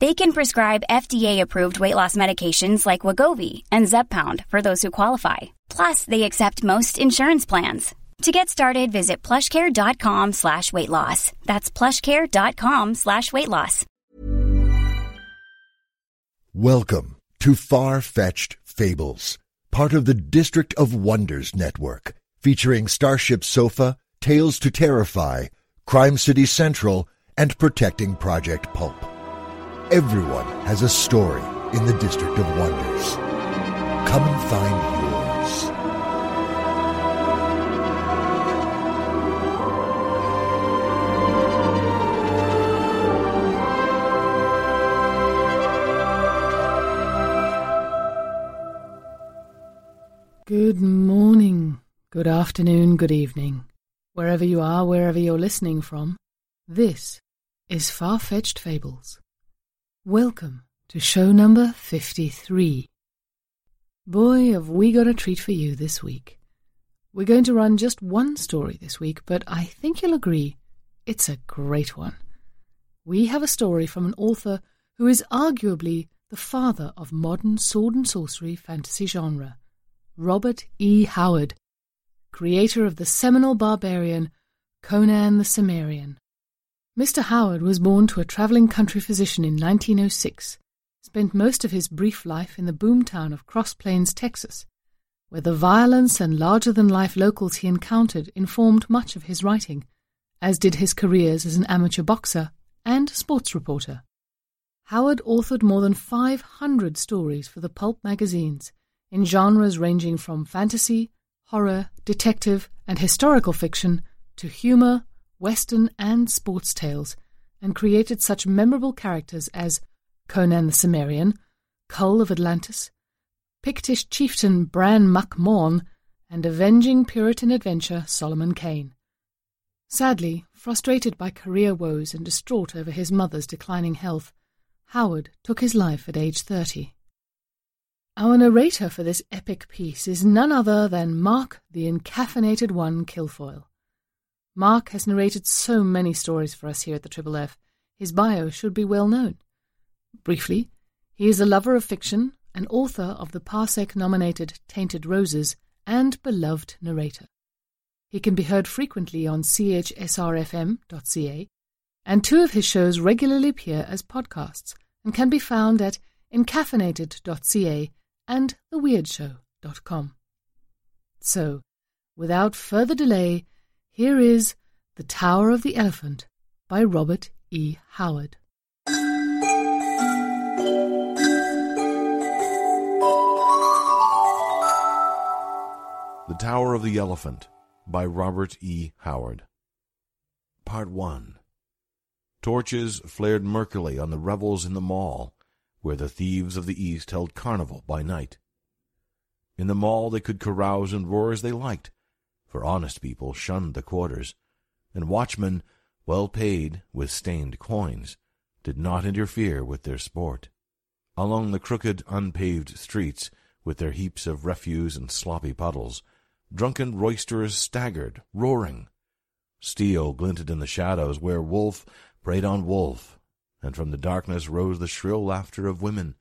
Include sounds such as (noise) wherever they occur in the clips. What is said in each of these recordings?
They can prescribe FDA-approved weight loss medications like Wegovy and Zepbound for those who qualify. Plus, they accept most insurance plans. To get started, visit plushcare.com slash weight loss. That's plushcare.com slash weight loss. Welcome to Far-Fetched Fables, part of the District of Wonders network, featuring Starship Sofa, Tales to Terrify, Crime City Central, and Protecting Project Pulp. Everyone has a story in the District of Wonders. Come and find yours. Good morning, good afternoon, good evening. Wherever you are, wherever you're listening from, this is Far Fetched Fables. Welcome to show number 53. Boy, have we got a treat for you this week. We're going to run just one story this week, but I think you'll agree it's a great one. We have a story from an author who is arguably the father of modern sword and sorcery fantasy genre, Robert E. Howard, creator of the seminal barbarian Conan the Cimmerian. Mr. Howard was born to a traveling country physician in 1906, spent most of his brief life in the boomtown of Cross Plains, Texas, where the violence and larger-than-life locals he encountered informed much of his writing, as did his careers as an amateur boxer and sports reporter. Howard authored more than 500 stories for the pulp magazines in genres ranging from fantasy, horror, detective, and historical fiction to humor, western, and sports tales, and created such memorable characters as Conan the Cimmerian, Kull of Atlantis, Pictish chieftain Bran Mak Morn, and avenging Puritan adventurer Solomon Kane. Sadly, frustrated by career woes and distraught over his mother's declining health, Howard took his life at age 30. Our narrator for this epic piece is none other than Mark the Encaffeinated One Kilfoyle. Mark has narrated so many stories for us here at the Triple F, his bio should be well known. Briefly, he is a lover of fiction, an author of the Parsec nominated Tainted Roses, and beloved narrator. He can be heard frequently on chsrfm.ca, and two of his shows regularly appear as podcasts and can be found at encaffeinated.ca and theweirdshow.com. So, without further delay, here is The Tower of the Elephant by Robert E. Howard. The Tower of the Elephant by Robert E. Howard. Part 1 Torches flared murkily on the revels in the mall, where the thieves of the East held carnival by night. In the mall they could carouse and roar as they liked, for honest people shunned the quarters, and watchmen, well paid with stained coins, did not interfere with their sport. Along the crooked, unpaved streets, with their heaps of refuse and sloppy puddles, drunken roisterers staggered, roaring. Steel glinted in the shadows where wolf preyed on wolf, and from the darkness rose the shrill laughter of women,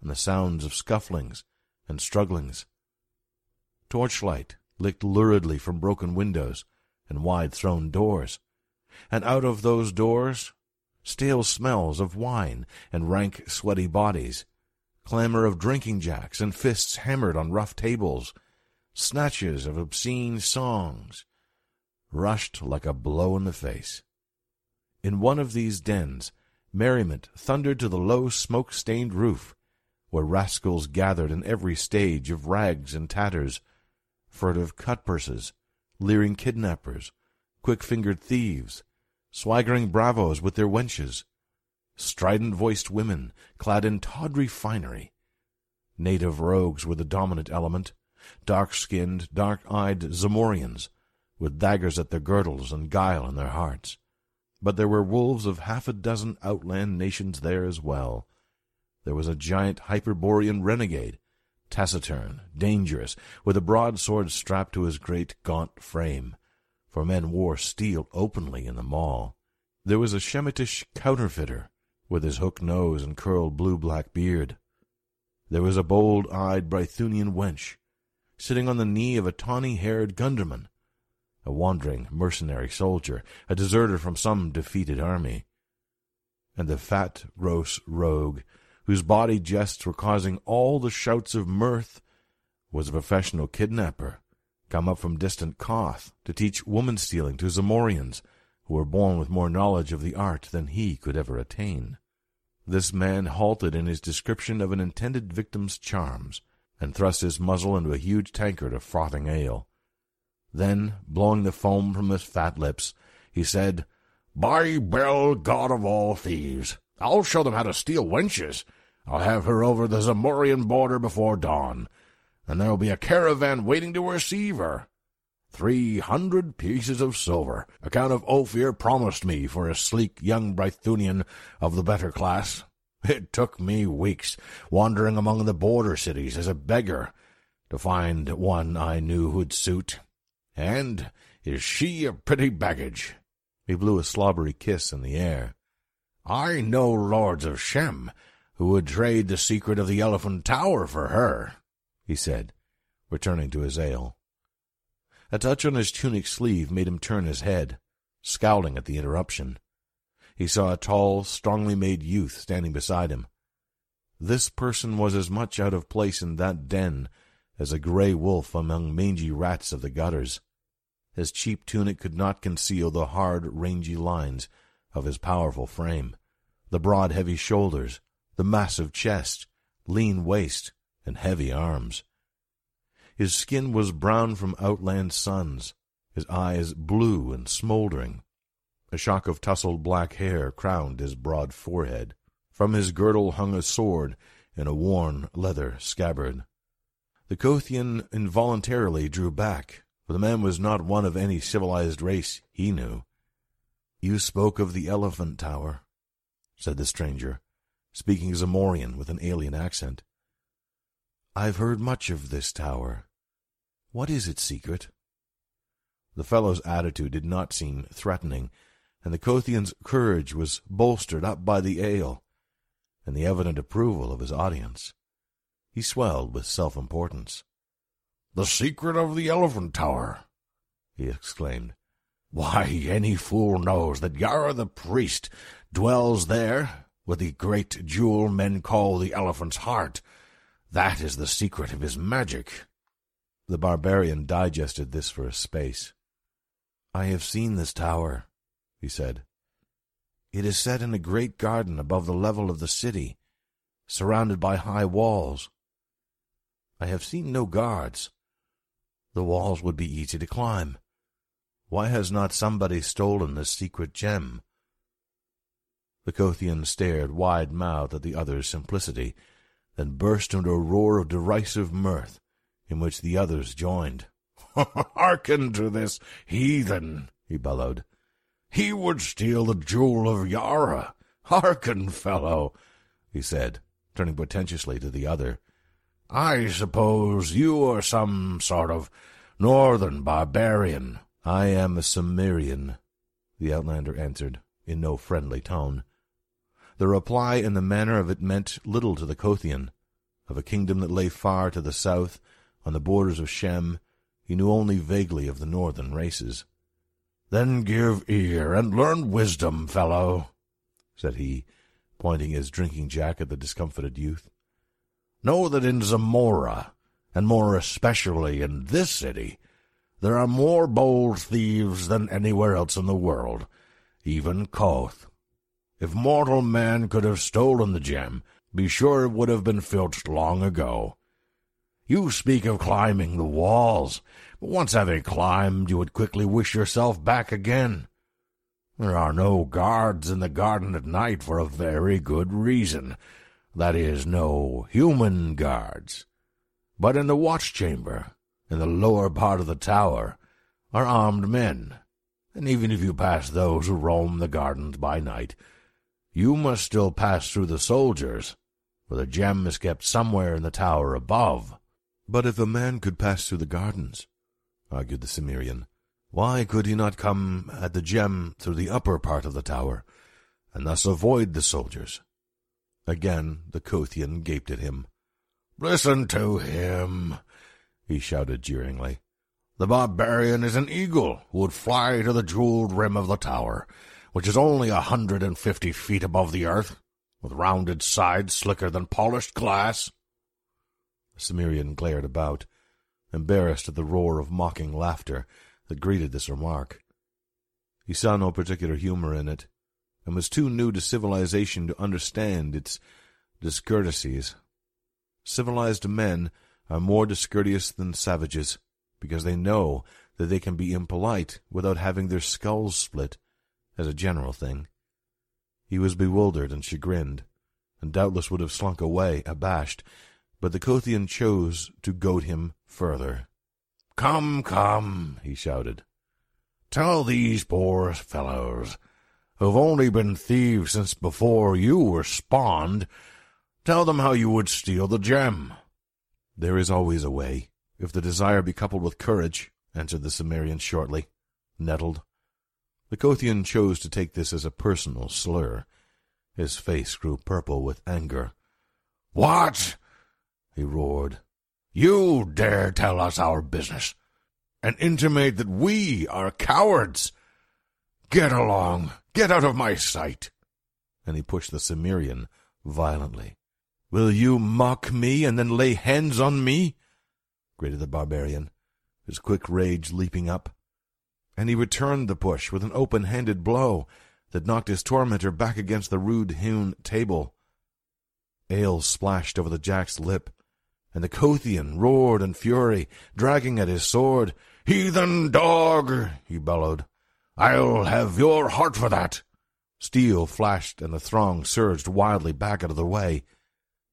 and the sounds of scufflings and strugglings. Torchlight licked luridly from broken windows and wide-thrown doors, and out of those doors stale smells of wine and rank, sweaty bodies, clamor of drinking jacks and fists hammered on rough tables, snatches of obscene songs, rushed like a blow in the face. In one of these dens, merriment thundered to the low smoke-stained roof, where rascals gathered in every stage of rags and tatters, furtive cutpurses, leering kidnappers, quick-fingered thieves, swaggering bravos with their wenches, strident-voiced women clad in tawdry finery. Native rogues were the dominant element, dark-skinned, dark-eyed Zamorians, with daggers at their girdles and guile in their hearts. But there were wolves of half a dozen outland nations there as well. There was a giant Hyperborean renegade, taciturn, dangerous, with a broadsword strapped to his great gaunt frame, for men wore steel openly in the mall. There was a Shemitish counterfeiter, with his hooked nose and curled blue-black beard. There was a bold-eyed Brythunian wench, sitting on the knee of a tawny-haired Gunderman, a wandering mercenary soldier, a deserter from some defeated army. And the fat, gross rogue, whose body jests were causing all the shouts of mirth, was a professional kidnapper, come up from distant Koth to teach woman-stealing to Zamorians, who were born with more knowledge of the art than he could ever attain. This man halted in his description of an intended victim's charms, and thrust his muzzle into a huge tankard of frothing ale. Then, blowing the foam from his fat lips, he said, By Bel, god of all thieves, I'll show them how to steal wenches. I'll have her over the Zamorian border before dawn, and there'll be a caravan waiting to receive her. Three hundred pieces of silver, a Count of Ophir promised me for a sleek young Brythunian of the better class. It took me weeks, wandering among the border cities as a beggar, to find one I knew who'd suit. And is she a pretty baggage? He blew a slobbery kiss in the air. I know lords of Shem who would trade the secret of the Elephant Tower for her, he said, returning to his ale. A touch on his tunic sleeve made him turn his head, scowling at the interruption. He saw a tall, strongly made youth standing beside him. This person was as much out of place in that den as a grey wolf among mangy rats of the gutters. His cheap tunic could not conceal the hard, rangy lines of his powerful frame, the broad, heavy shoulders, the massive chest, lean waist, and heavy arms. His skin was brown from outland suns, his eyes blue and smoldering. A shock of tousled black hair crowned his broad forehead. From his girdle hung a sword in a worn leather scabbard. The Kothian involuntarily drew back, for the man was not one of any civilized race he knew. You spoke of the Elephant Tower, said the stranger, speaking Zamorian with an alien accent. I've heard much of this tower. What is its secret? The fellow's attitude did not seem threatening, and the Kothian's courage was bolstered up by the ale and the evident approval of his audience. He swelled with self-importance. The secret of the Elephant Tower, he exclaimed. Why, any fool knows that Yara the priest dwells there with the great jewel men call the elephant's heart. That is the secret of his magic. The barbarian digested this for a space. I have seen this tower, he said. It is set in a great garden above the level of the city, surrounded by high walls. I have seen no guards, the walls would be easy to climb. Why has not somebody stolen this secret gem? The Kothian stared wide-mouthed at the other's simplicity, then burst into a roar of derisive mirth, in which the others joined. (laughs) Hearken to this heathen, he bellowed. He would steal the jewel of Yara. Hearken, fellow, he said, turning portentously to the other. I suppose you are some sort of northern barbarian. I am a Cimmerian, the outlander answered, in no friendly tone. The reply and the manner of it meant little to the Kothian. Of a kingdom that lay far to the south, on the borders of Shem, he knew only vaguely of the northern races. Then give ear and learn wisdom, fellow, said he, pointing his drinking jack at the discomfited youth. Know that in Zamora, and more especially in this city, there are more bold thieves than anywhere else in the world, even Koth. If mortal man could have stolen the gem, be sure it would have been filched long ago. You speak of climbing the walls, but once having climbed, you would quickly wish yourself back again. There are no guards in the garden at night for a very good reason. That is, no human guards. But in the watch chamber, in the lower part of the tower, are armed men, and even if you pass those who roam the gardens by night, you must still pass through the soldiers, for the gem is kept somewhere in the tower above. But if a man could pass through the gardens, argued the Cimmerian, why could he not come at the gem through the upper part of the tower, and thus avoid the soldiers? Again the Kothian gaped at him. Listen to him, he shouted jeeringly. The barbarian is an eagle who would fly to the jeweled rim of the tower, which is only a hundred and fifty feet above the earth, with rounded sides slicker than polished glass. The Cimmerian glared about, embarrassed at the roar of mocking laughter that greeted this remark. He saw no particular humor in it, and was too new to civilization to understand its discourtesies. Civilized men are more discourteous than savages, because they know that they can be impolite without having their skulls split, as a general thing. He was bewildered and chagrined, and doubtless would have slunk away, abashed, but the Kothian chose to goad him further. Come, come, he shouted. Tell these poor fellows, who've only been thieves since before you were spawned, tell them how you would steal the gem. There is always a way, if the desire be coupled with courage, answered the Cimmerian shortly, nettled. The Kothian chose to take this as a personal slur. His face grew purple with anger. What? he roared. You dare tell us our business, and intimate that we are cowards? Get along, get out of my sight. And he pushed the Cimmerian violently. Will you mock me and then lay hands on me? grated the barbarian, his quick rage leaping up. And he returned the push with an open-handed blow that knocked his tormentor back against the rude-hewn table. Ale splashed over the jack's lip, and the Kothian roared in fury, dragging at his sword. Heathen dog, he bellowed. I'll have your heart for that. Steel flashed, and the throng surged wildly back out of the way.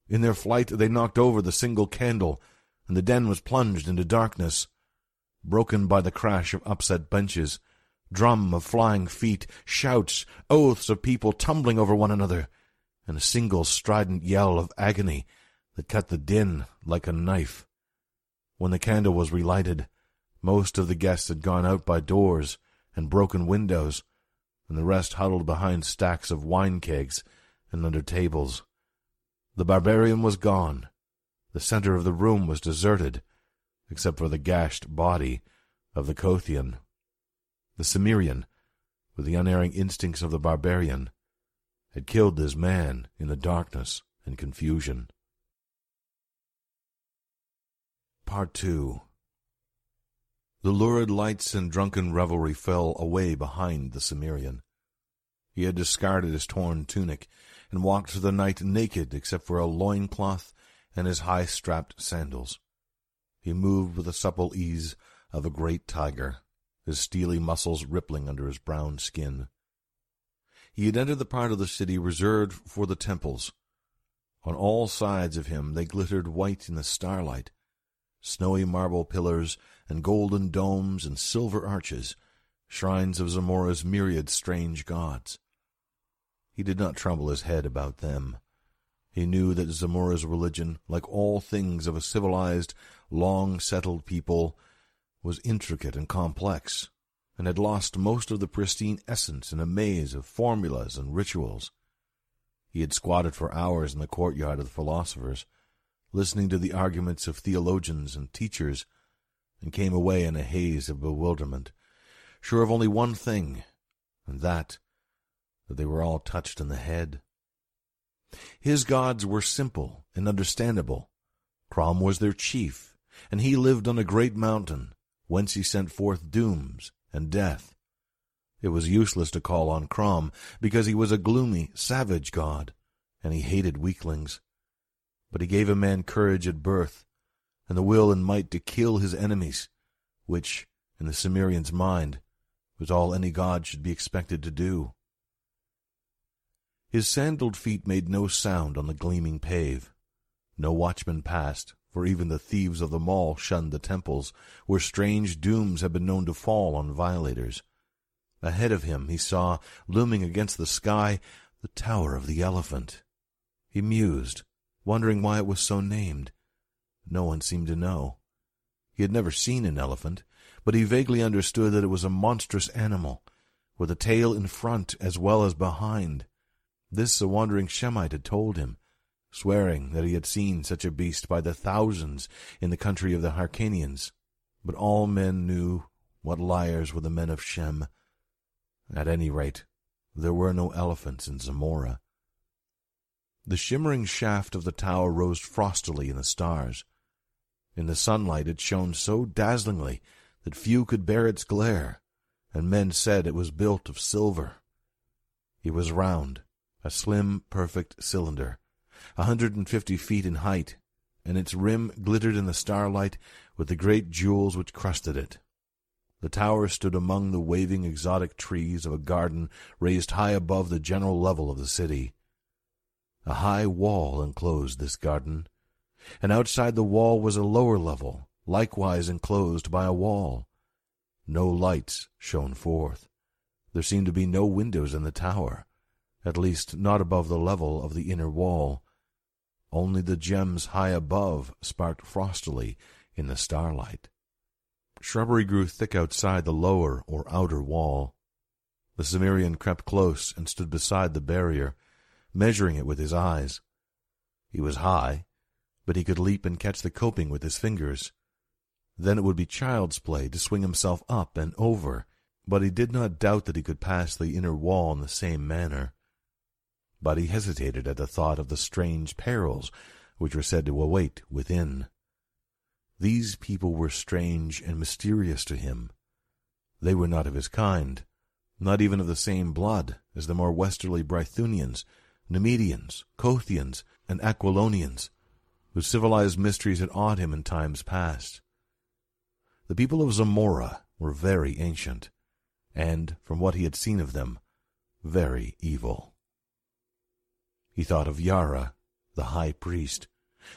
In their flight they knocked over the single candle, and the den was plunged into darkness, broken by the crash of upset benches, drum of flying feet, shouts, oaths of people tumbling over one another, and a single strident yell of agony that cut the din like a knife. When the candle was relighted, most of the guests had gone out by doors and broken windows, and the rest huddled behind stacks of wine kegs and under tables. The barbarian was gone. The center of the room was deserted, except for the gashed body of the Kothian. The Cimmerian, with the unerring instincts of the barbarian, had killed this man in the darkness and confusion. Part 2 The lurid lights and drunken revelry fell away behind the Cimmerian. He had discarded his torn tunic and walked through the night naked except for a loin cloth and his high-strapped sandals. He moved with the supple ease of a great tiger, his steely muscles rippling under his brown skin. He had entered the part of the city reserved for the temples. On all sides of him they glittered white in the starlight, snowy marble pillars and golden domes and silver arches, shrines of Zamora's myriad strange gods. He did not trouble his head about them. He knew that Zamora's religion, like all things of a civilized, long-settled people, was intricate and complex, and had lost most of the pristine essence in a maze of formulas and rituals. He had squatted for hours in the courtyard of the philosophers, listening to the arguments of theologians and teachers, and came away in a haze of bewilderment, sure of only one thing, and that, that they were all touched in the head. His gods were simple and understandable, Crom was their chief, and he lived on a great mountain, whence he sent forth dooms and death. It was useless to call on Crom, because he was a gloomy, savage god, and he hated weaklings. But he gave a man courage at birth, and the will and might to kill his enemies, which, in the Cimmerian's mind, was all any god should be expected to do. His sandaled feet made no sound on the gleaming pave. No watchman passed, for even the thieves of the mall shunned the temples, where strange dooms had been known to fall on violators. Ahead of him he saw, looming against the sky, the Tower of the Elephant. He mused, wondering why it was so named. No one seemed to know. He had never seen an elephant, but he vaguely understood that it was a monstrous animal, with a tail in front as well as behind. This a wandering Shemite had told him, swearing that he had seen such a beast by the thousands in the country of the Hyrcanians. But all men knew what liars were the men of Shem. At any rate, there were no elephants in Zamora. The shimmering shaft of the tower rose frostily in the stars. In the sunlight it shone so dazzlingly that few could bear its glare, and men said it was built of silver. It was round, a slim, perfect cylinder, a hundred and fifty feet in height, and its rim glittered in the starlight with the great jewels which crusted it. The tower stood among the waving exotic trees of a garden raised high above the general level of the city. A high wall enclosed this garden, and outside the wall was a lower level, likewise enclosed by a wall. No lights shone forth. There seemed to be no windows in the tower, at least not above the level of the inner wall. Only the gems high above sparkled frostily in the starlight. Shrubbery grew thick outside the lower or outer wall. The Cimmerian crept close and stood beside the barrier, measuring it with his eyes. He was high, but he could leap and catch the coping with his fingers. Then it would be child's play to swing himself up and over, but he did not doubt that he could pass the inner wall in the same manner but he hesitated at the thought of the strange perils which were said to await within. These people were strange and mysterious to him. They were not of his kind, not even of the same blood as the more westerly Brythunians, Nemedians, Kothians, and Aquilonians, whose civilized mysteries had awed him in times past. The people of Zamora were very ancient, and, from what he had seen of them, very evil. He thought of Yara, the high priest,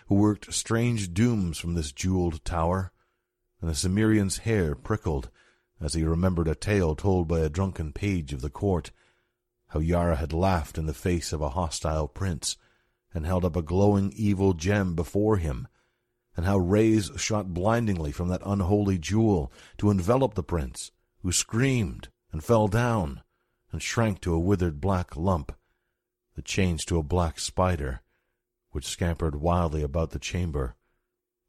who worked strange dooms from this jeweled tower, and the Cimmerian's hair prickled as he remembered a tale told by a drunken page of the court, how Yara had laughed in the face of a hostile prince, and held up a glowing evil gem before him, and how rays shot blindingly from that unholy jewel to envelop the prince, who screamed and fell down, and shrank to a withered black lump, that changed to a black spider, which scampered wildly about the chamber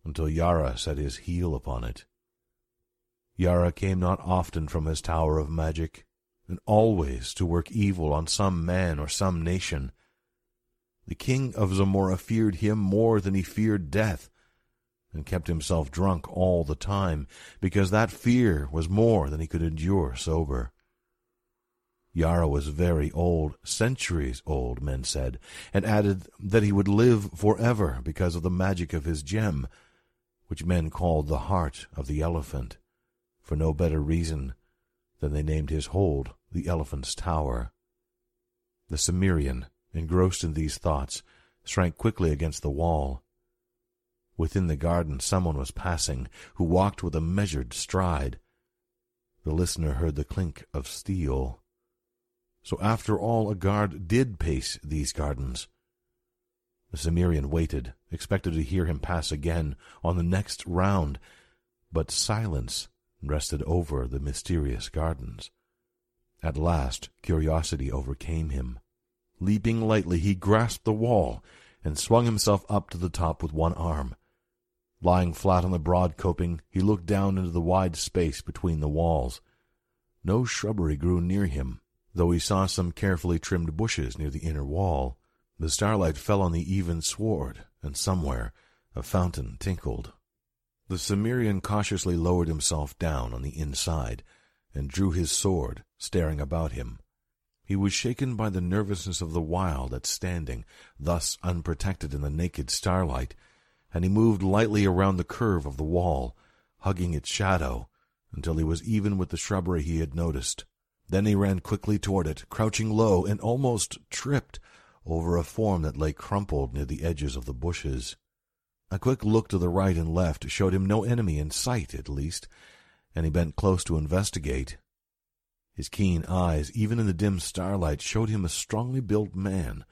until Yara set his heel upon it. Yara came not often from his tower of magic, and always to work evil on some man or some nation. The king of Zamora feared him more than he feared death, and kept himself drunk all the time, because that fear was more than he could endure sober. Yara was very old, centuries old, men said, and added that he would live forever because of the magic of his gem, which men called the heart of the elephant, for no better reason than they named his hold the elephant's tower. The Cimmerian, engrossed in these thoughts, shrank quickly against the wall. Within the garden someone was passing, who walked with a measured stride. The listener heard the clink of steel so after all, a guard did pace these gardens. The Cimmerian waited, expected to hear him pass again on the next round, but silence rested over the mysterious gardens. At last curiosity overcame him. Leaping lightly, he grasped the wall and swung himself up to the top with one arm. Lying flat on the broad coping, he looked down into the wide space between the walls. No shrubbery grew near him, though he saw some carefully trimmed bushes near the inner wall. The starlight fell on the even sward, and somewhere A fountain tinkled. The Cimmerian cautiously lowered himself down on the inside and drew his sword, staring about him. He was shaken by the nervousness of the wild at standing, thus unprotected in the naked starlight, and he moved lightly around the curve of the wall, hugging its shadow, until he was even with the shrubbery he had noticed. Then he ran quickly toward it, crouching low, and almost tripped over a form that lay crumpled near the edges of the bushes. A quick look to the right and left showed him no enemy in sight, at least, and he bent close to investigate. His keen eyes, even in the dim starlight, showed him a strongly built man,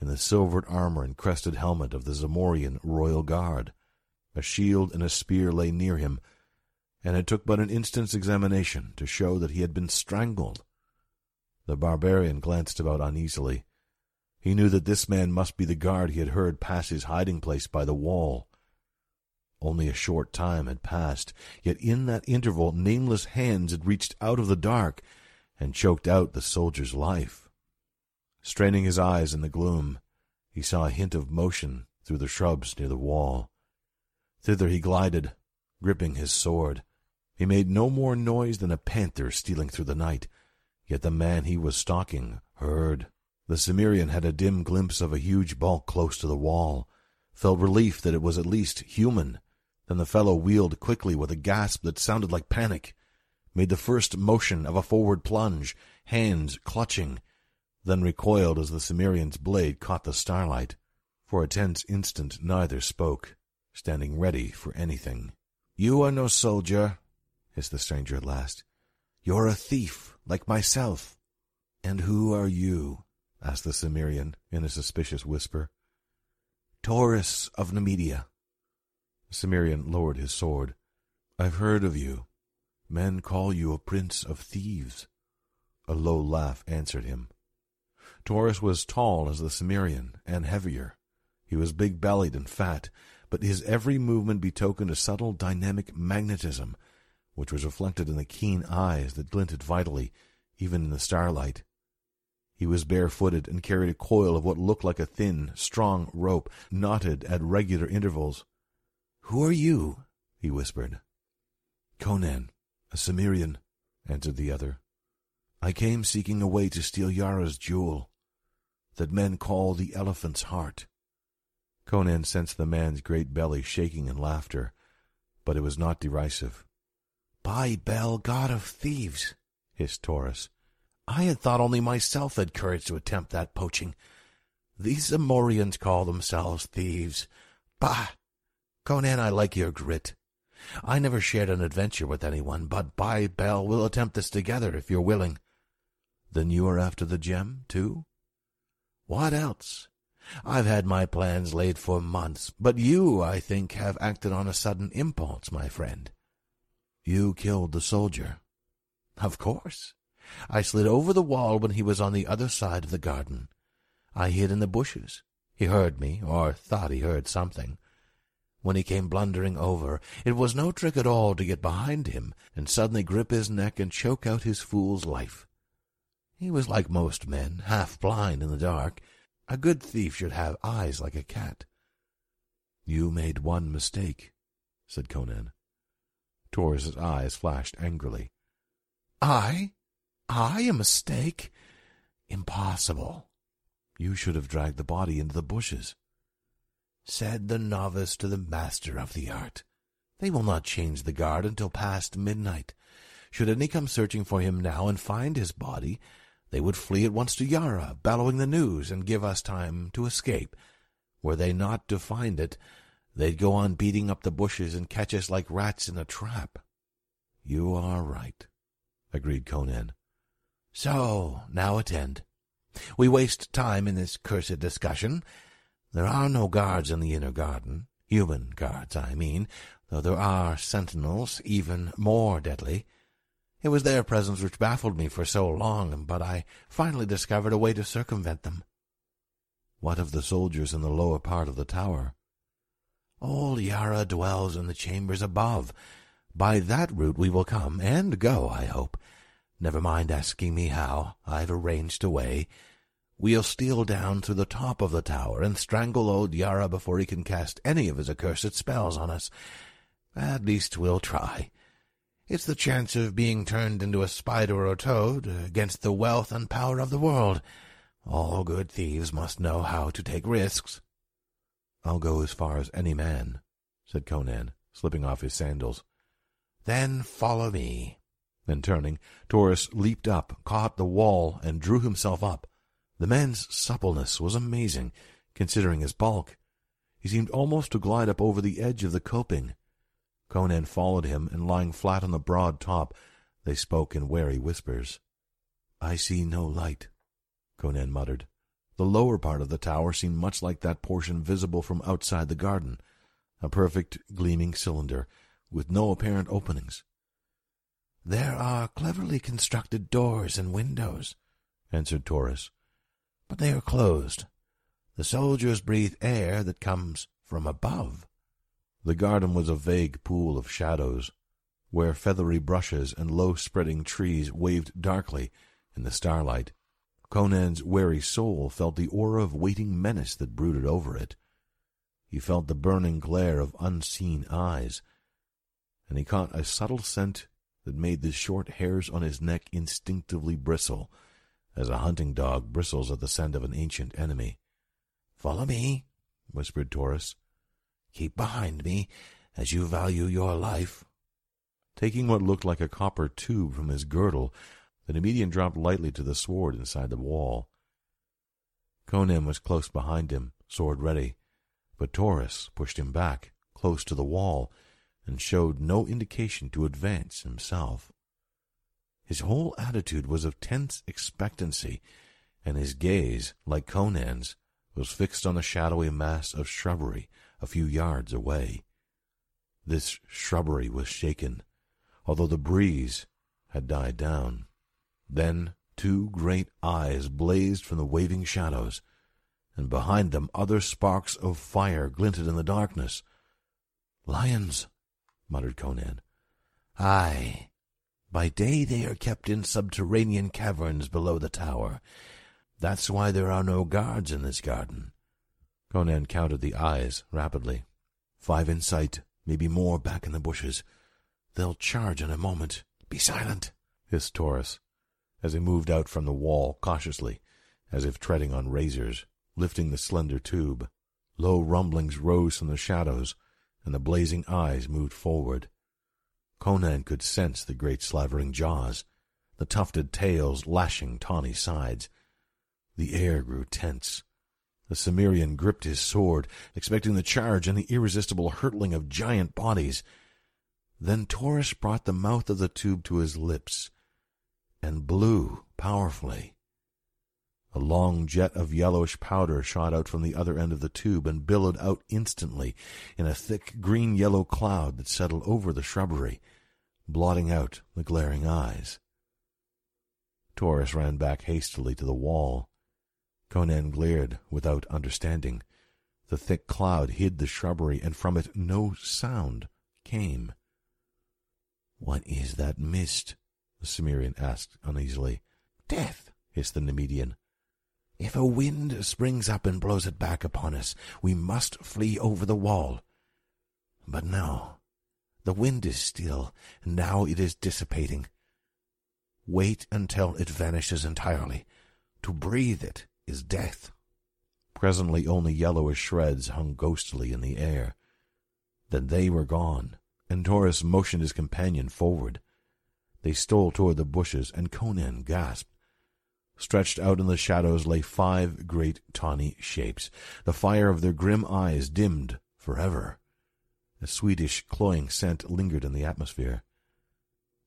in the silvered armor and crested helmet of the Zamorian royal guard. A shield and a spear lay near him, and it took but an instant's examination to show that he had been strangled. The barbarian glanced about uneasily. He knew that this man must be the guard he had heard pass his hiding place by the wall. Only a short time had passed, yet in that interval nameless hands had reached out of the dark and choked out the soldier's life. Straining his eyes in the gloom, he saw a hint of motion through the shrubs near the wall. Thither he glided, gripping his sword. He made no more noise than a panther stealing through the night, yet the man he was stalking heard. The Cimmerian had a dim glimpse of a huge bulk close to the wall, felt relief that it was at least human. Then the fellow wheeled quickly with a gasp that sounded like panic, made the first motion of a forward plunge, hands clutching, then recoiled as the Cimmerian's blade caught the starlight. For a tense instant neither spoke, standing ready for anything. You are no soldier, hissed the stranger at last. You're a thief, like myself. And who are you? asked the Cimmerian in a suspicious whisper. Taurus of Nemedia. The Cimmerian lowered his sword. I've heard of you. Men call you a prince of thieves. A low laugh answered him. Taurus was tall as the Cimmerian, and heavier. He was big-bellied and fat, but his every movement betokened a subtle dynamic magnetism, which was reflected in the keen eyes that glinted vitally, even in the starlight. He was barefooted and carried a coil of what looked like a thin, strong rope, knotted at regular intervals. Who are you? he whispered. Conan, a Cimmerian, answered the other. I came seeking a way to steal Yara's jewel that men call the elephant's heart. Conan sensed the man's great belly shaking in laughter, but it was not derisive. By Bel, god of thieves, hissed Taurus. I had thought only myself had courage to attempt that poaching. These Zamorians call themselves thieves. Bah! Conan, I like your grit. I never shared an adventure with anyone, but by Bel, we'll attempt this together if you're willing. Then you are after the gem, too? What else? I've had my plans laid for months, but you, I think, have acted on a sudden impulse, my friend. You killed the soldier. Of course. I slid over the wall when he was on the other side of the garden. I hid in the bushes. He heard me, or thought he heard something. When he came blundering over, it was no trick at all to get behind him and suddenly grip his neck and choke out his fool's life. He was like most men, half blind in the dark. A good thief should have eyes like a cat. You made one mistake, said Conan. Taurus's eyes flashed angrily. I? I a mistake? Impossible. You should have dragged the body into the bushes. Said the novice to the master of the art. They will not change the guard until past midnight. Should any come searching for him now and find his body, they would flee at once to Yara, bellowing the news, and give us time to escape. Were they not to find it, they'd go on beating up the bushes and catch us like rats in a trap. You are right, agreed Conan. So, now attend. We waste time in this cursed discussion. There are no guards in the inner garden, human guards, I mean, though there are sentinels even more deadly. It was their presence which baffled me for so long, but I finally discovered a way to circumvent them. What of the soldiers in the lower part of the tower? Old Yara dwells in the chambers above. By that route we will come and go, I hope. Never mind asking me how. I've arranged a way. We'll steal down through the top of the tower and strangle old Yara before he can cast any of his accursed spells on us. At least we'll try. It's the chance of being turned into a spider or a toad against the wealth and power of the world. All good thieves must know how to take risks. I'll go as far as any man, said Conan, slipping off his sandals. Then follow me. Then turning, Taurus leaped up, caught the wall, and drew himself up. The man's suppleness was amazing, considering his bulk. He seemed almost to glide up over the edge of the coping. Conan followed him, and lying flat on the broad top, they spoke in wary whispers. I see no light, Conan muttered. The lower part of the tower seemed much like that portion visible from outside the garden, a perfect gleaming cylinder, with no apparent openings. There are cleverly constructed doors and windows, answered Taurus but they are closed. The soldiers breathe air that comes from above. The garden was a vague pool of shadows, where feathery brushes and low-spreading trees waved darkly in the starlight. Conan's wary soul felt the aura of waiting menace that brooded over it. He felt the burning glare of unseen eyes, and he caught a subtle scent that made the short hairs on his neck instinctively bristle as a hunting dog bristles at the scent of an ancient enemy. Follow me, whispered Taurus. Keep behind me, as you value your life. Taking what looked like a copper tube from his girdle, the Nemedian dropped lightly to the sword inside the wall. Conan was close behind him, sword ready, but Taurus pushed him back, close to the wall, and showed no indication to advance himself. His whole attitude was of tense expectancy, and his gaze, like Conan's, was fixed on the shadowy mass of shrubbery a few yards away. This shrubbery was shaken, although the breeze had died down. Then two great eyes blazed from the waving shadows, and behind them other sparks of fire glinted in the darkness. Lions, muttered Conan. Aye, by day they are kept in subterranean caverns below the tower. That's why there are no guards in this garden. Conan counted the eyes rapidly. Five in sight, maybe more back in the bushes. They'll charge in a moment. Be silent, hissed Taurus, as he moved out from the wall cautiously, as if treading on razors, lifting the slender tube. Low rumblings rose from the shadows, and the blazing eyes moved forward. Conan could sense the great slavering jaws, the tufted tails lashing tawny sides. The air grew tense. The Cimmerian gripped his sword, expecting the charge and the irresistible hurtling of giant bodies. Then Taurus brought the mouth of the tube to his lips and blew powerfully. A long jet of yellowish powder shot out from the other end of the tube and billowed out instantly in a thick green-yellow cloud that settled over the shrubbery, blotting out the glaring eyes. Taurus ran back hastily to the wall. Conan glared without understanding. The thick cloud hid the shrubbery, and from it no sound came. What is that mist? The Cimmerian asked uneasily. Death, hissed the Nemedian. If a wind springs up and blows it back upon us, we must flee over the wall. But no, the wind is still, and now it is dissipating. Wait until it vanishes entirely. To breathe it is death. Presently only yellowish shreds hung ghostly in the air. Then they were gone, and Taurus motioned his companion forward. They stole toward the bushes, and Conan gasped. Stretched out in the shadows lay five great tawny shapes. The fire of their grim eyes dimmed forever. A sweetish, cloying scent lingered in the atmosphere.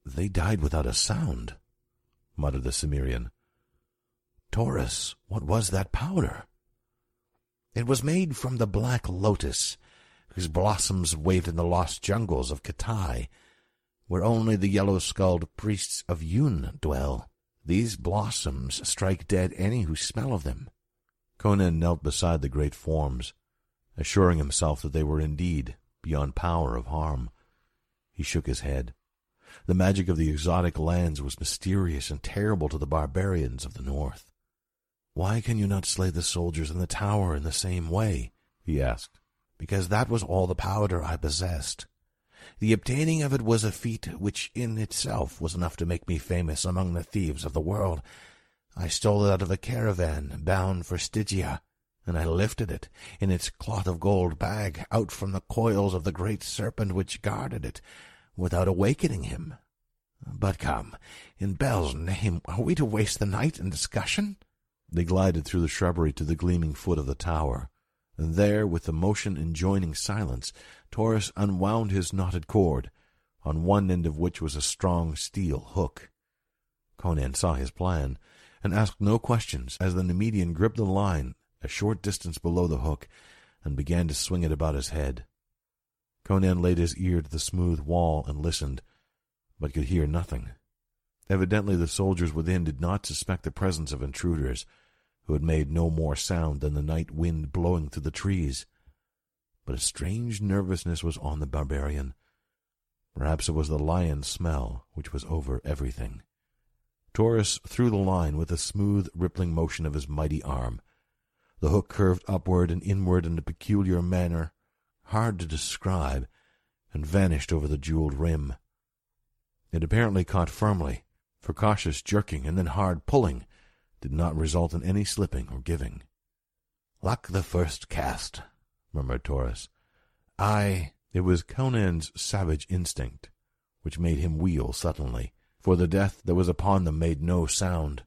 They died without a sound, muttered the Cimmerian. Taurus, what was that powder? It was made from the black lotus, whose blossoms waved in the lost jungles of Khitai, where only the yellow-skulled priests of Yun dwell. These blossoms strike dead any who smell of them. Conan knelt beside the great forms, assuring himself that they were indeed beyond power of harm. He shook his head. The magic of the exotic lands was mysterious and terrible to the barbarians of the north. Why can you not slay the soldiers in the tower in the same way? he asked. Because that was all the powder I possessed. The obtaining of it was a feat which in itself was enough to make me famous among the thieves of the world. I stole it out of a caravan bound for Stygia, and I lifted it, in its cloth of gold bag, out from the coils of the great serpent which guarded it, without awakening him. But come, in Bel's name, are we to waste the night in discussion? They glided through the shrubbery to the gleaming foot of the tower, and there, with the motion enjoining silence, Taurus unwound his knotted cord, on one end of which was a strong steel hook. Conan saw his plan, and asked no questions as the Nemedian gripped the line a short distance below the hook and began to swing it about his head. Conan laid his ear to the smooth wall and listened, but could hear nothing. Evidently the soldiers within did not suspect the presence of intruders, who had made no more sound than the night wind blowing through the trees. But a strange nervousness was on the barbarian. Perhaps it was the lion smell which was over everything. Taurus threw the line with a smooth, rippling motion of his mighty arm. The hook curved upward and inward in a peculiar manner, hard to describe, and vanished over the jeweled rim. It apparently caught firmly, for cautious jerking and then hard pulling did not result in any slipping or giving. Luck the first cast, murmured Taurus. I. It was Conan's savage instinct which made him wheel suddenly, for the death that was upon them made no sound.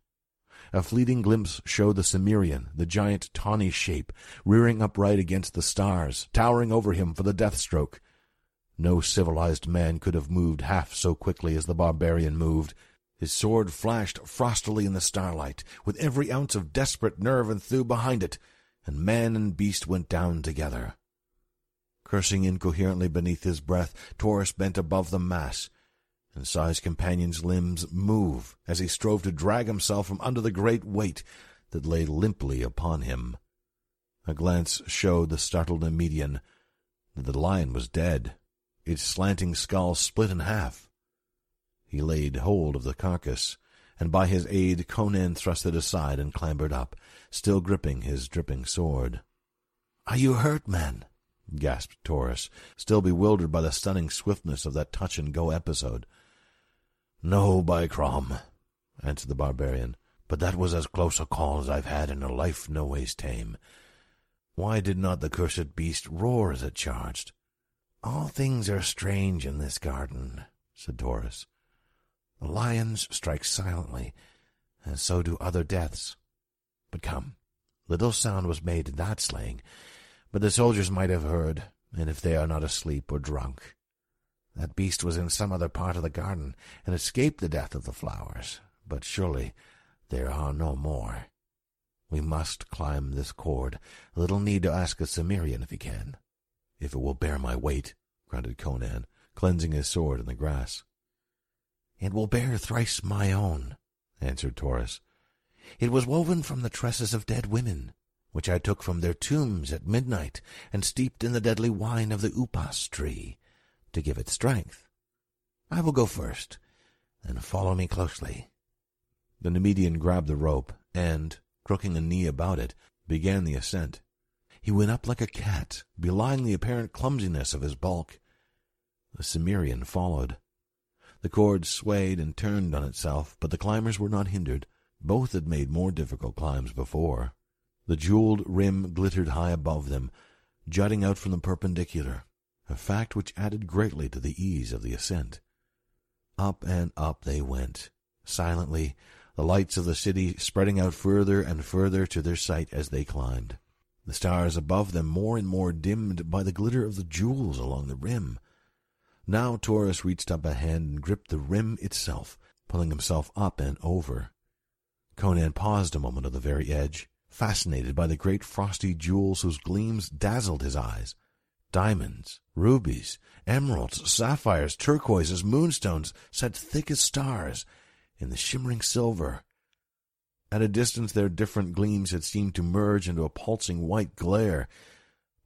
A fleeting glimpse showed the Cimmerian, the giant tawny shape, rearing upright against the stars, towering over him for the death stroke. No civilized man could have moved half so quickly as the barbarian moved. His sword flashed frostily in the starlight, with every ounce of desperate nerve and thew behind it, and man and beast went down together. Cursing incoherently beneath his breath, Taurus bent above the mass, and saw his companion's limbs move as he strove to drag himself from under the great weight that lay limply upon him. A glance showed the startled Nemedian that the lion was dead, its slanting skull split in half. He laid hold of the carcass, and by his aid Conan thrust it aside and clambered up, still gripping his dripping sword. "'Are you hurt, man?' gasped Taurus, still bewildered by the stunning swiftness of that touch-and-go episode. No, by Crom, answered the barbarian, but that was as close a call as I've had in a life no ways tame. Why did not the cursed beast roar as it charged? All things are strange in this garden, said Taurus. The lions strike silently, and so do other deaths. But come, little sound was made in that slaying, but the soldiers might have heard, and if they are not asleep or drunk, that beast was in some other part of the garden and escaped the death of the flowers, but surely there are no more. We must climb this cord. Little need to ask a Cimmerian if he can. If it will bear my weight, grunted Conan, cleansing his sword in the grass. It will bear thrice my own, answered Taurus. It was woven from the tresses of dead women, which I took from their tombs at midnight and steeped in the deadly wine of the upas tree to give it strength. I will go first, and follow me closely. The Nemedian grabbed the rope and, crooking a knee about it, began the ascent. He went up like a cat, belying the apparent clumsiness of his bulk. The Cimmerian followed. The cord swayed and turned on itself, but the climbers were not hindered. Both had made more difficult climbs before. The jeweled rim glittered high above them, jutting out from the perpendicular, a fact which added greatly to the ease of the ascent. Up and up they went, silently, the lights of the city spreading out further and further to their sight as they climbed, the stars above them more and more dimmed by the glitter of the jewels along the rim. Now Taurus reached up a hand and gripped the rim itself, pulling himself up and over. Conan paused a moment on the very edge, fascinated by the great frosty jewels whose gleams dazzled his eyes diamonds, rubies, emeralds, sapphires, turquoises, moonstones, set thick as stars in the shimmering silver. At a distance their different gleams had seemed to merge into a pulsing white glare,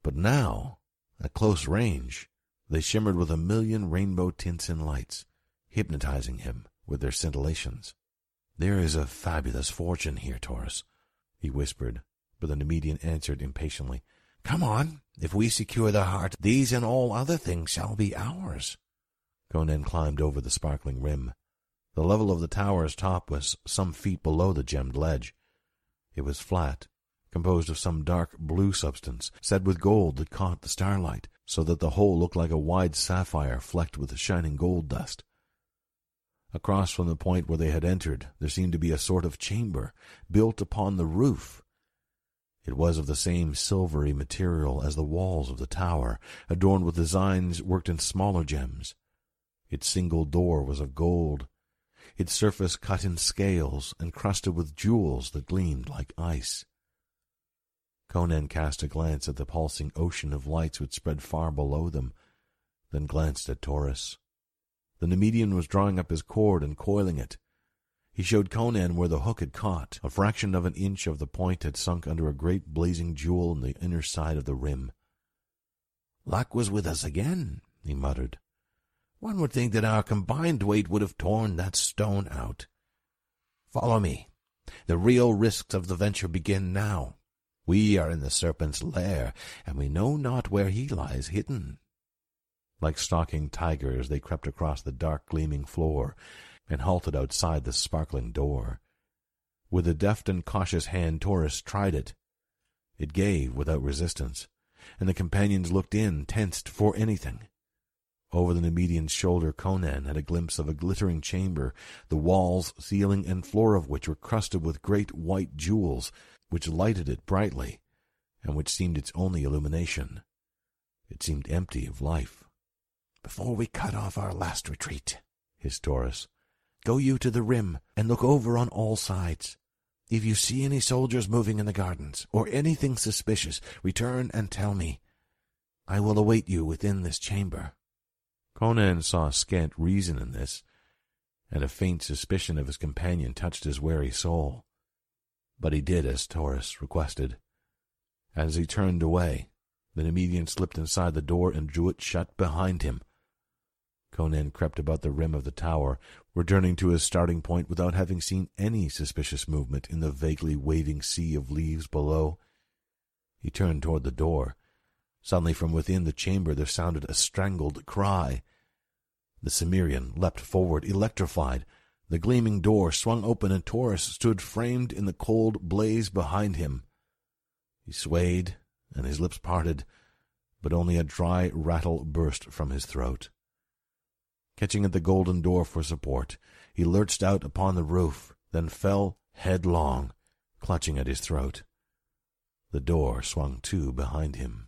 but now, at close range, they shimmered with a million rainbow tints and lights, hypnotizing him with their scintillations. There is a fabulous fortune here, Taurus, he whispered, but the Nemedian answered impatiently, Come on, if we secure the heart, these and all other things shall be ours. Conan climbed over the sparkling rim. The level of the tower's top was some feet below the gemmed ledge. It was flat, composed of some dark blue substance, set with gold that caught the starlight, so that the whole looked like a wide sapphire flecked with shining gold dust. Across from the point where they had entered, there seemed to be a sort of chamber, built upon the roof. It was of the same silvery material as the walls of the tower, adorned with designs worked in smaller gems. Its single door was of gold, its surface cut in scales and crusted with jewels that gleamed like ice. Conan cast a glance at the pulsing ocean of lights which spread far below them, then glanced at Taurus. The Nemedian was drawing up his cord and coiling it. He showed Conan where the hook had caught. A fraction of an inch of the point had sunk under a great blazing jewel in the inner side of the rim. Luck was with us again, he muttered. One would think that our combined weight would have torn that stone out. Follow me. The real risks of the venture begin now. We are in the serpent's lair, and we know not where he lies hidden. Like stalking tigers, they crept across the dark gleaming floor and halted outside the sparkling door. With a deft and cautious hand, Taurus tried it. It gave without resistance, and the companions looked in, tensed for anything. Over the Nemedian's shoulder, Conan had a glimpse of a glittering chamber, the walls, ceiling, and floor of which were crusted with great white jewels, which lighted it brightly, and which seemed its only illumination. It seemed empty of life. Before we cut off our last retreat, hissed Taurus, go you to the rim and look over on all sides. If you see any soldiers moving in the gardens, or anything suspicious, return and tell me. I will await you within this chamber. Conan saw scant reason in this, and a faint suspicion of his companion touched his wary soul but he did as Taurus requested. As he turned away, the Nemedian slipped inside the door and drew it shut behind him. Conan crept about the rim of the tower, returning to his starting point without having seen any suspicious movement in the vaguely waving sea of leaves below. He turned toward the door. Suddenly from within the chamber there sounded a strangled cry. The Cimmerian leapt forward, electrified. The gleaming door swung open and Taurus stood framed in the cold blaze behind him. He swayed, and his lips parted, but only a dry rattle burst from his throat. Catching at the golden door for support, he lurched out upon the roof, then fell headlong, clutching at his throat. The door swung to behind him.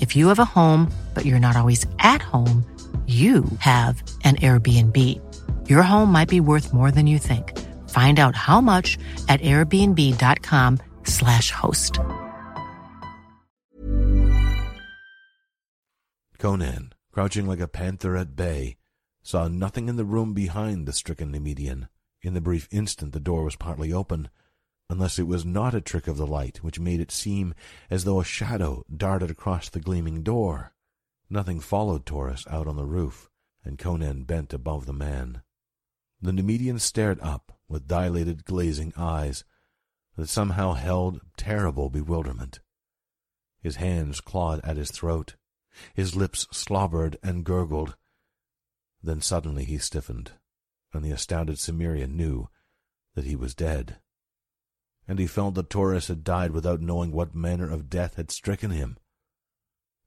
If you have a home, but you're not always at home, you have an Airbnb. Your home might be worth more than you think. Find out how much at airbnb.com/slash host. Conan, crouching like a panther at bay, saw nothing in the room behind the stricken Nemedian. In the brief instant the door was partly open, unless it was not a trick of the light which made it seem as though a shadow darted across the gleaming door. Nothing followed Taurus out on the roof, and Conan bent above the man. The Nemedian stared up with dilated, glazing eyes that somehow held terrible bewilderment. His hands clawed at his throat. His lips slobbered and gurgled. Then suddenly he stiffened, and the astounded Cimmerian knew that he was dead. And he felt that Taurus had died without knowing what manner of death had stricken him.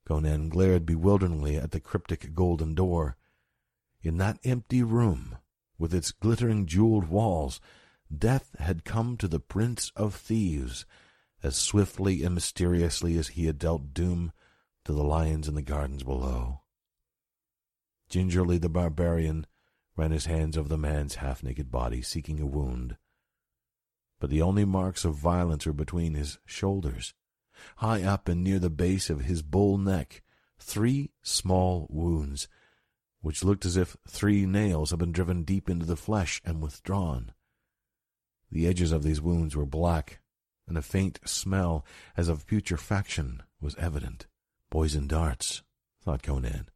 Conan glared bewilderingly at the cryptic golden door. In that empty room, with its glittering jeweled walls, death had come to the prince of thieves as swiftly and mysteriously as he had dealt doom to the lions in the gardens below. Gingerly the barbarian ran his hands over the man's half-naked body, seeking a wound. But the only marks of violence were between his shoulders. High up and near the base of his bull neck, three small wounds, which looked as if three nails had been driven deep into the flesh and withdrawn. The edges of these wounds were black, and a faint smell as of putrefaction was evident. Poison darts, thought Conan.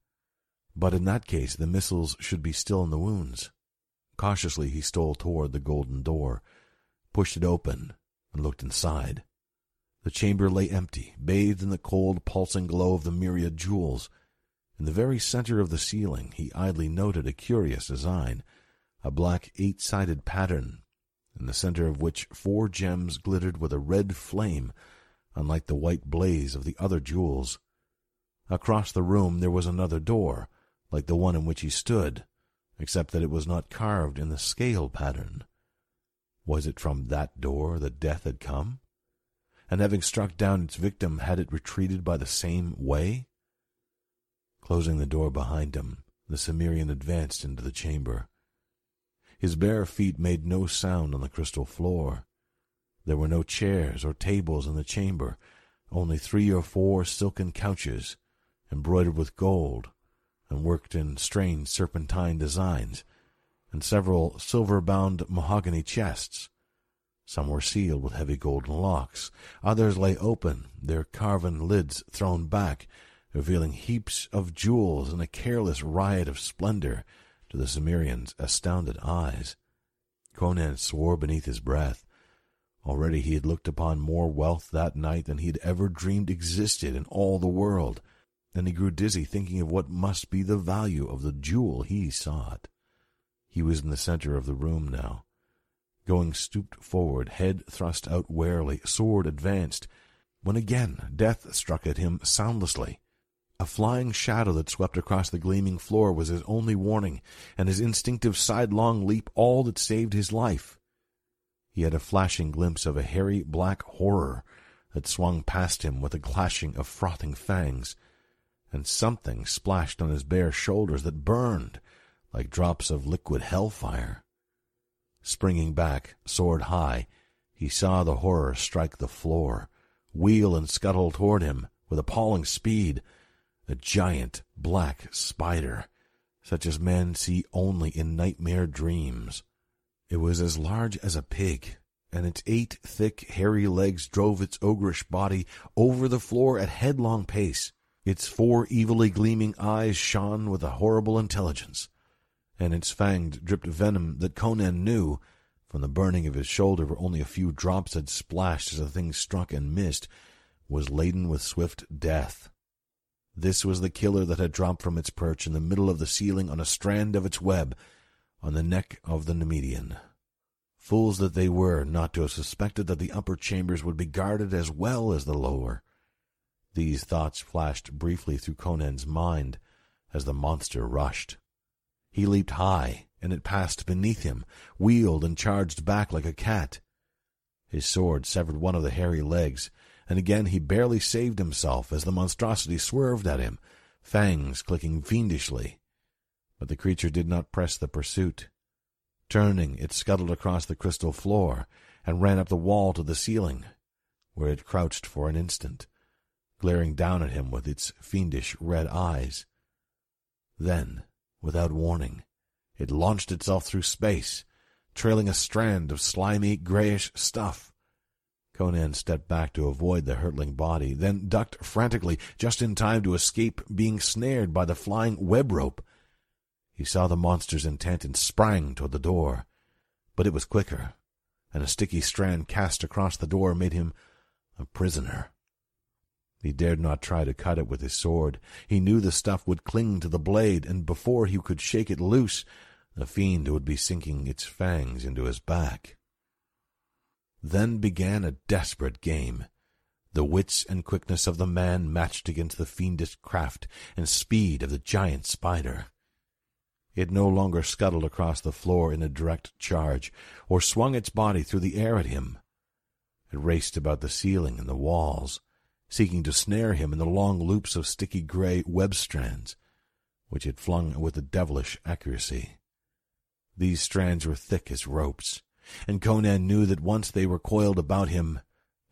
But in that case the missiles should be still in the wounds. Cautiously he stole toward the golden door, pushed it open, and looked inside. The chamber lay empty, bathed in the cold, pulsing glow of the myriad jewels. In the very center of the ceiling he idly noted a curious design, a black eight-sided pattern in the center of which four gems glittered with a red flame, unlike the white blaze of the other jewels. Across the room there was another door, like the one in which he stood, except that it was not carved in the scale pattern. Was it from that door that death had come? And having struck down its victim, had it retreated by the same way? Closing the door behind him, the Cimmerian advanced into the chamber. His bare feet made no sound on the crystal floor. There were no chairs or tables in the chamber, only three or four silken couches, embroidered with gold, and worked in strange serpentine designs, and several silver-bound mahogany chests. Some were sealed with heavy golden locks. Others lay open, their carven lids thrown back, revealing heaps of jewels in a careless riot of splendor to the Cimmerian's astounded eyes. Conan swore beneath his breath. Already he had looked upon more wealth that night than he had ever dreamed existed in all the world, and he grew dizzy thinking of what must be the value of the jewel he sought. He was in the center of the room now. Going stooped forward, head thrust out warily, sword advanced, when again death struck at him soundlessly. A flying shadow that swept across the gleaming floor was his only warning, and his instinctive sidelong leap all that saved his life. He had a flashing glimpse of a hairy black horror that swung past him with a clashing of frothing fangs, and something splashed on his bare shoulders that burned like drops of liquid hellfire. Springing back, sword high, he saw the horror strike the floor, wheel and scuttle toward him with appalling speed, a giant black spider, such as men see only in nightmare dreams. It was as large as a pig, and its eight thick, hairy legs drove its ogreish body over the floor at headlong pace. Its four evilly gleaming eyes shone with a horrible intelligence, and its fangs dripped venom that Conan knew, from the burning of his shoulder where only a few drops had splashed as the thing struck and missed, was laden with swift death. This was the killer that had dropped from its perch in the middle of the ceiling on a strand of its web on the neck of the Nemedian. Fools that they were not to have suspected that the upper chambers would be guarded as well as the lower. These thoughts flashed briefly through Conan's mind as the monster rushed. He leaped high, and it passed beneath him, wheeled and charged back like a cat. His sword severed one of the hairy legs, and again he barely saved himself as the monstrosity swerved at him, fangs clicking fiendishly. But the creature did not press the pursuit. Turning, it scuttled across the crystal floor and ran up the wall to the ceiling, where it crouched for an instant, glaring down at him with its fiendish red eyes. Then, without warning, it launched itself through space, trailing a strand of slimy grayish stuff Conan stepped back to avoid the hurtling body, then ducked frantically, just in time to escape being snared by the flying web rope. He saw the monster's intent and sprang toward the door. But it was quicker, and a sticky strand cast across the door made him a prisoner. He dared not try to cut it with his sword. He knew the stuff would cling to the blade, and before he could shake it loose, the fiend would be sinking its fangs into his back. Then began a desperate game. The wits and quickness of the man matched against the fiendish craft and speed of the giant spider. It no longer scuttled across the floor in a direct charge, or swung its body through the air at him. It raced about the ceiling and the walls, seeking to snare him in the long loops of sticky gray web strands, which it flung with a devilish accuracy. These strands were thick as ropes, and Conan knew that once they were coiled about him,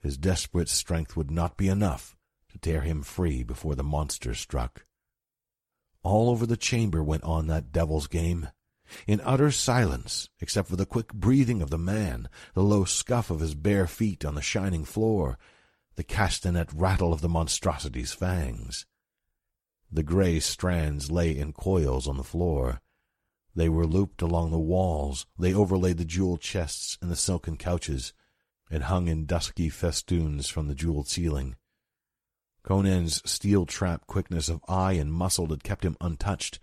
his desperate strength would not be enough to tear him free before the monster struck. All over the chamber went on that devil's game, in utter silence, except for the quick breathing of the man, the low scuff of his bare feet on the shining floor, the castanet rattle of the monstrosity's fangs. The gray strands lay in coils on the floor, they were looped along the walls, they overlaid the jeweled chests and the silken couches, and hung in dusky festoons from the jeweled ceiling. Conan's steel-trap quickness of eye and muscle had kept him untouched,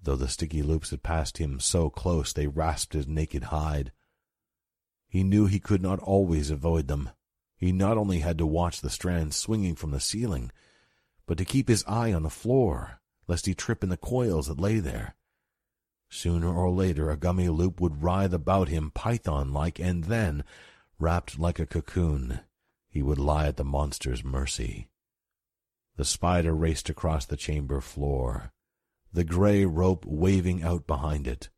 though the sticky loops had passed him so close they rasped his naked hide. He knew he could not always avoid them. He not only had to watch the strands swinging from the ceiling, but to keep his eye on the floor, lest he trip in the coils that lay there. Sooner or later a gummy loop would writhe about him python-like, and then, wrapped like a cocoon, he would lie at the monster's mercy. The spider raced across the chamber floor, the gray rope waving out behind it.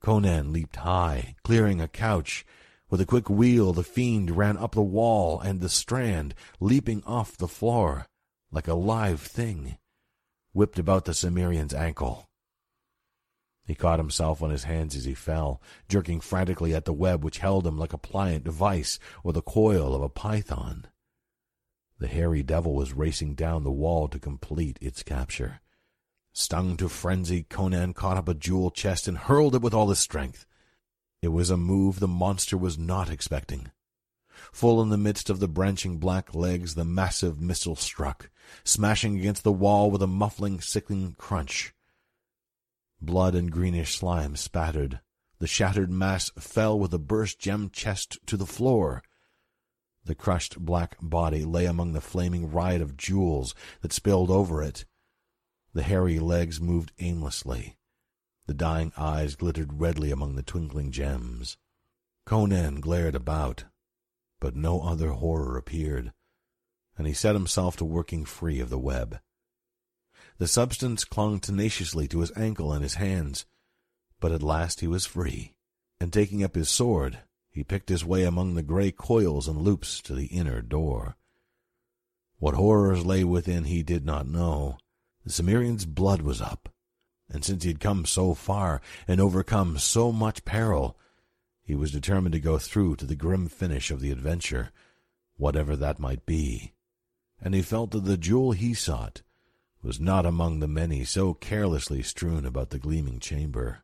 Conan leaped high, clearing a couch. With a quick wheel, the fiend ran up the wall and the strand, leaping off the floor like a live thing, whipped about the Cimmerian's ankle. He caught himself on his hands as he fell, jerking frantically at the web which held him like a pliant vice or the coil of a python. The hairy devil was racing down the wall to complete its capture. Stung to frenzy, Conan caught up a jewel chest and hurled it with all his strength. It was a move the monster was not expecting. Full in the midst of the branching black legs, the massive missile struck, smashing against the wall with a muffling, sickening crunch. Blood and greenish slime spattered. The shattered mass fell with a burst gem chest to the floor. The crushed black body lay among the flaming riot of jewels that spilled over it. The hairy legs moved aimlessly. The dying eyes glittered redly among the twinkling gems. Conan glared about, but no other horror appeared, and he set himself to working free of the web. The substance clung tenaciously to his ankle and his hands, but at last he was free, and taking up his sword, he picked his way among the gray coils and loops to the inner door. What horrors lay within he did not know. The Cimmerian's blood was up, and since he had come so far and overcome so much peril, he was determined to go through to the grim finish of the adventure, whatever that might be. And he felt that the jewel he sought was not among the many so carelessly strewn about the gleaming chamber.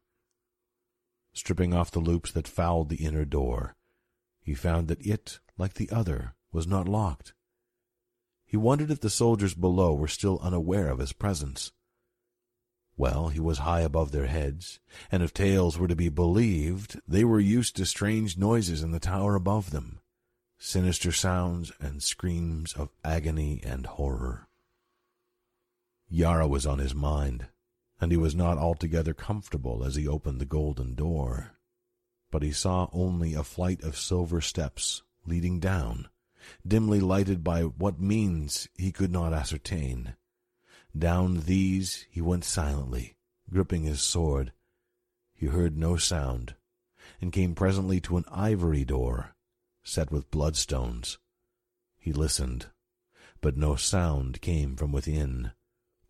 Stripping off the loops that fouled the inner door, he found that it, like the other, was not locked. He wondered if the soldiers below were still unaware of his presence. Well, he was high above their heads, and if tales were to be believed, they were used to strange noises in the tower above them, sinister sounds and screams of agony and horror. Yara was on his mind, and he was not altogether comfortable as he opened the golden door. But he saw only a flight of silver steps leading down, dimly lighted by what means he could not ascertain. Down these he went silently, gripping his sword. He heard no sound, and came presently to an ivory door, set with bloodstones. He listened, but no sound came from within.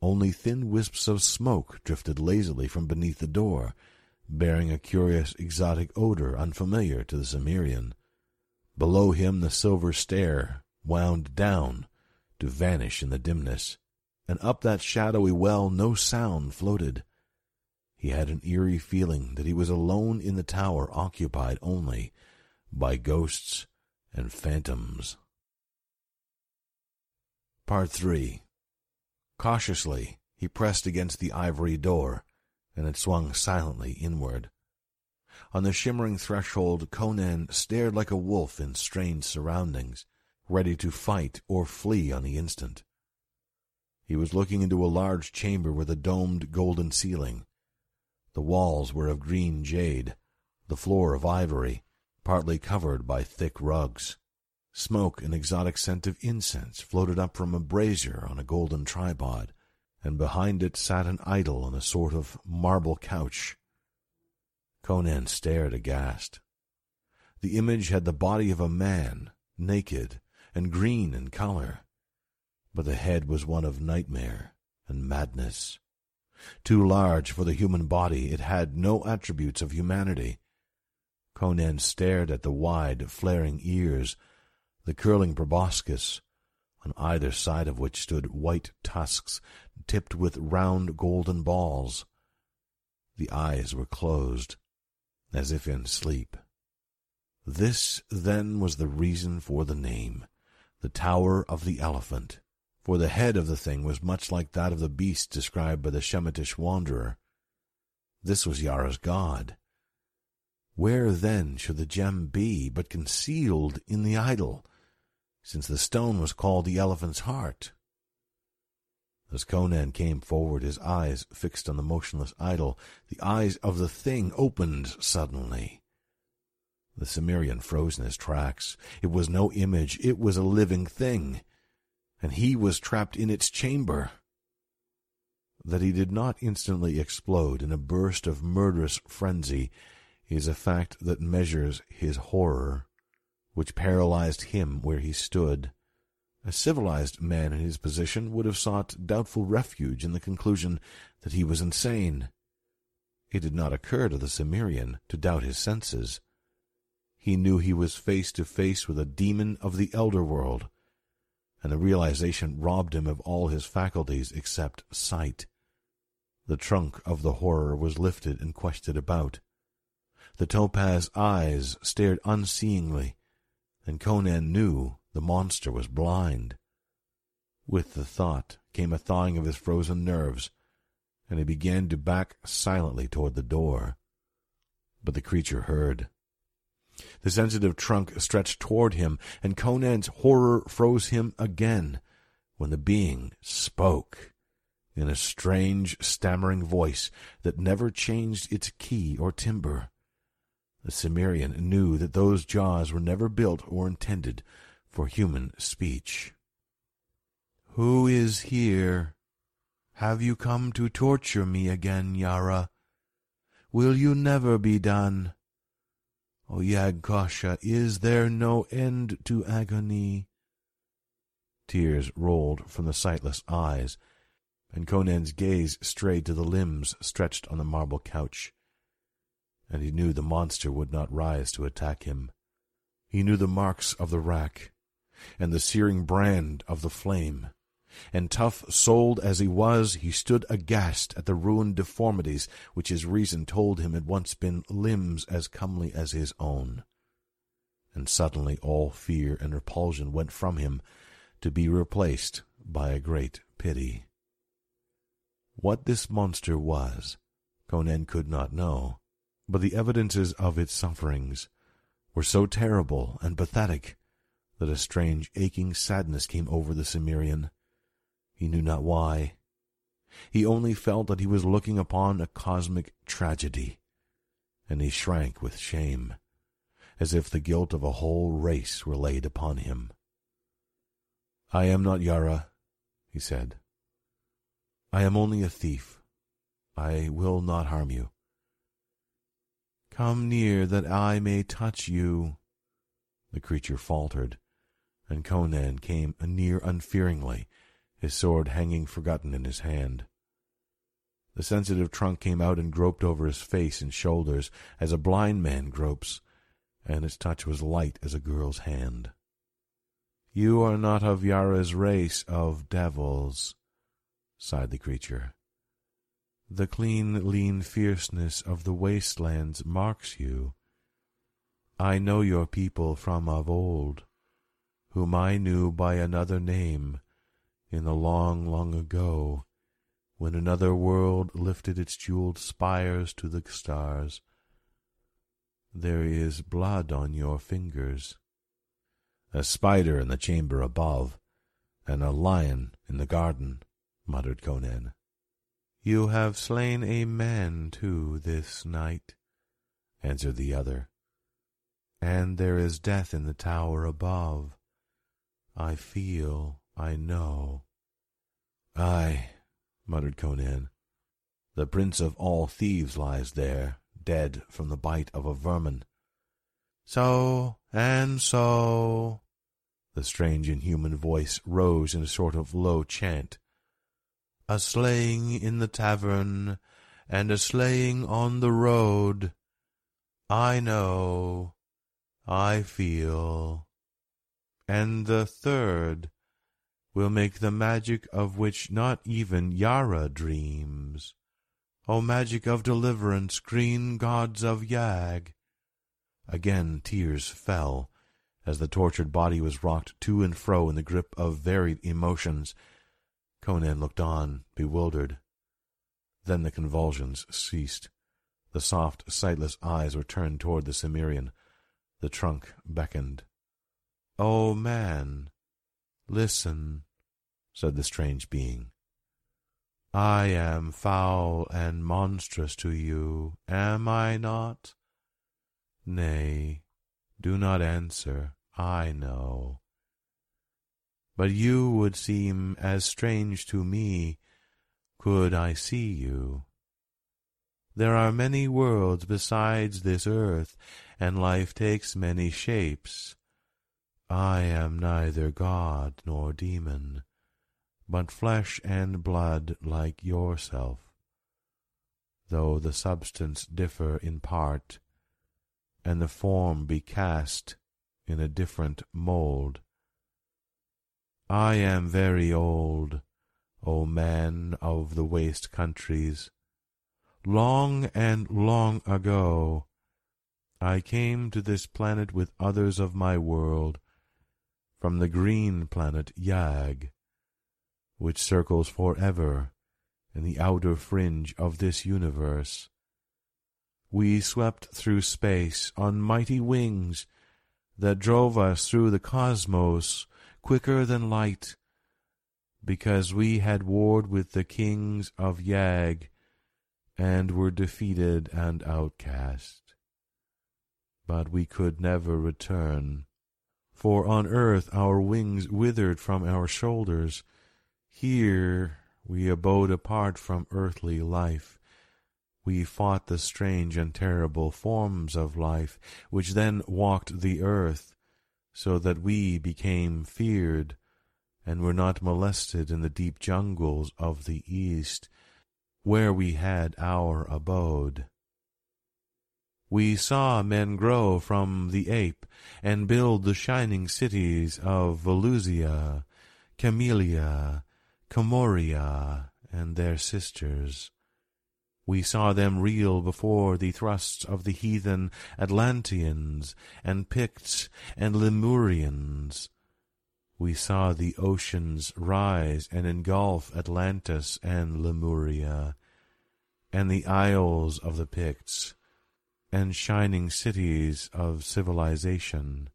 Only thin wisps of smoke drifted lazily from beneath the door, bearing a curious exotic odor unfamiliar to the Cimmerian. Below him the silver stair wound down to vanish in the dimness, and up that shadowy well no sound floated. He had an eerie feeling that he was alone in the tower occupied only by ghosts and phantoms. Part 3 Cautiously he pressed against the ivory door, and it swung silently inward. On the shimmering threshold, Conan stared like a wolf in strange surroundings, ready to fight or flee on the instant. He was looking into a large chamber with a domed golden ceiling. The walls were of green jade, the floor of ivory, partly covered by thick rugs. Smoke and exotic scent of incense floated up from a brazier on a golden tripod, and behind it sat an idol on a sort of marble couch. Conan stared aghast. The image had the body of a man, naked and green in color, but the head was one of nightmare and madness. Too large for the human body, it had no attributes of humanity. Conan stared at the wide, flaring ears, the curling proboscis, on either side of which stood white tusks tipped with round golden balls. The eyes were closed, as if in sleep. This, then, was the reason for the name, the Tower of the Elephant, for the head of the thing was much like that of the beast described by the Shemitish wanderer. This was Yara's god. Where, then, should the gem be but concealed in the idol, since the stone was called the elephant's heart? As Conan came forward, his eyes fixed on the motionless idol, the eyes of the thing opened suddenly. The Cimmerian froze in his tracks. It was no image, it was a living thing, and he was trapped in its chamber. That he did not instantly explode in a burst of murderous frenzy is a fact that measures his horror, which paralyzed him where he stood a civilized man in his position would have sought doubtful refuge in the conclusion that he was insane. It did not occur to the Cimmerian to doubt his senses. He knew he was face to face with a demon of the elder world, and the realization robbed him of all his faculties except sight. The trunk of the horror was lifted and quested about. The topaz eyes stared unseeingly, and Conan knew the monster was blind. With the thought came a thawing of his frozen nerves, and he began to back silently toward the door. But the creature heard. The sensitive trunk stretched toward him, and Conan's horror froze him again when the being spoke in a strange, stammering voice that never changed its key or timbre. The Cimmerian knew that those jaws were never built or intended for human speech. Who is here? Have you come to torture me again, Yara? Will you never be done? O Yagkosha, is there no end to agony? Tears rolled from the sightless eyes, and Conan's gaze strayed to the limbs stretched on the marble couch. And he knew the monster would not rise to attack him. He knew the marks of the rack, and the searing brand of the flame. And tough-souled as he was, he stood aghast at the ruined deformities which his reason told him had once been limbs as comely as his own. And suddenly all fear and repulsion went from him, to be replaced by a great pity. What this monster was, Conan could not know, but the evidences of its sufferings were so terrible and pathetic that a strange aching sadness came over the Cimmerian. He knew not why. He only felt that he was looking upon a cosmic tragedy, and he shrank with shame, as if the guilt of a whole race were laid upon him. I am not Yara, he said. I am only a thief. I will not harm you. Come near that I may touch you, the creature faltered, and Conan came near unfearingly, his sword hanging forgotten in his hand. The sensitive trunk came out and groped over his face and shoulders as a blind man gropes, and its touch was light as a girl's hand. You are not of Yara's race of devils, sighed the creature. The clean, lean fierceness of the wastelands marks you. I know your people from of old, whom I knew by another name in the long, long ago, when another world lifted its jeweled spires to the stars. There is blood on your fingers. A spider in the chamber above, and a lion in the garden, muttered Conan. You have slain a man, too, this night, answered the other, and there is death in the tower above. I feel, I know. Ay, muttered Conan, the prince of all thieves lies there, dead from the bite of a vermin. So and so. The strange inhuman voice rose in a sort of low chant a slaying in the tavern, and a slaying on the road. I know, I feel. And the third will make the magic of which not even Yara dreams. O magic of deliverance, green gods of Yag! Again tears fell, as the tortured body was rocked to and fro in the grip of varied emotions, Conan looked on, bewildered. Then the convulsions ceased. The soft, sightless eyes were turned toward the Cimmerian. The trunk beckoned. "O oh, man, listen," said the strange being. "I am foul and monstrous to you, am I not? Nay, do not answer, I know but you would seem as strange to me could I see you. There are many worlds besides this earth, and life takes many shapes. I am neither god nor demon, but flesh and blood like yourself, though the substance differ in part, and the form be cast in a different mould. I am very old, O man of the waste countries. Long and long ago I came to this planet with others of my world, from the green planet Yag, which circles forever in the outer fringe of this universe. We swept through space on mighty wings that drove us through the cosmos quicker than light, because we had warred with the kings of Yag, and were defeated and outcast. But we could never return, for on earth our wings withered from our shoulders. Here we abode apart from earthly life. We fought the strange and terrible forms of life, which then walked the earth, so that we became feared and were not molested in the deep jungles of the east, where we had our abode. We saw men grow from the ape and build the shining cities of Valusia, Kamelia, Commoria, and their sisters. We saw them reel before the thrusts of the heathen Atlanteans and Picts and Lemurians. We saw the oceans rise and engulf Atlantis and Lemuria, and the isles of the Picts, and shining cities of civilization.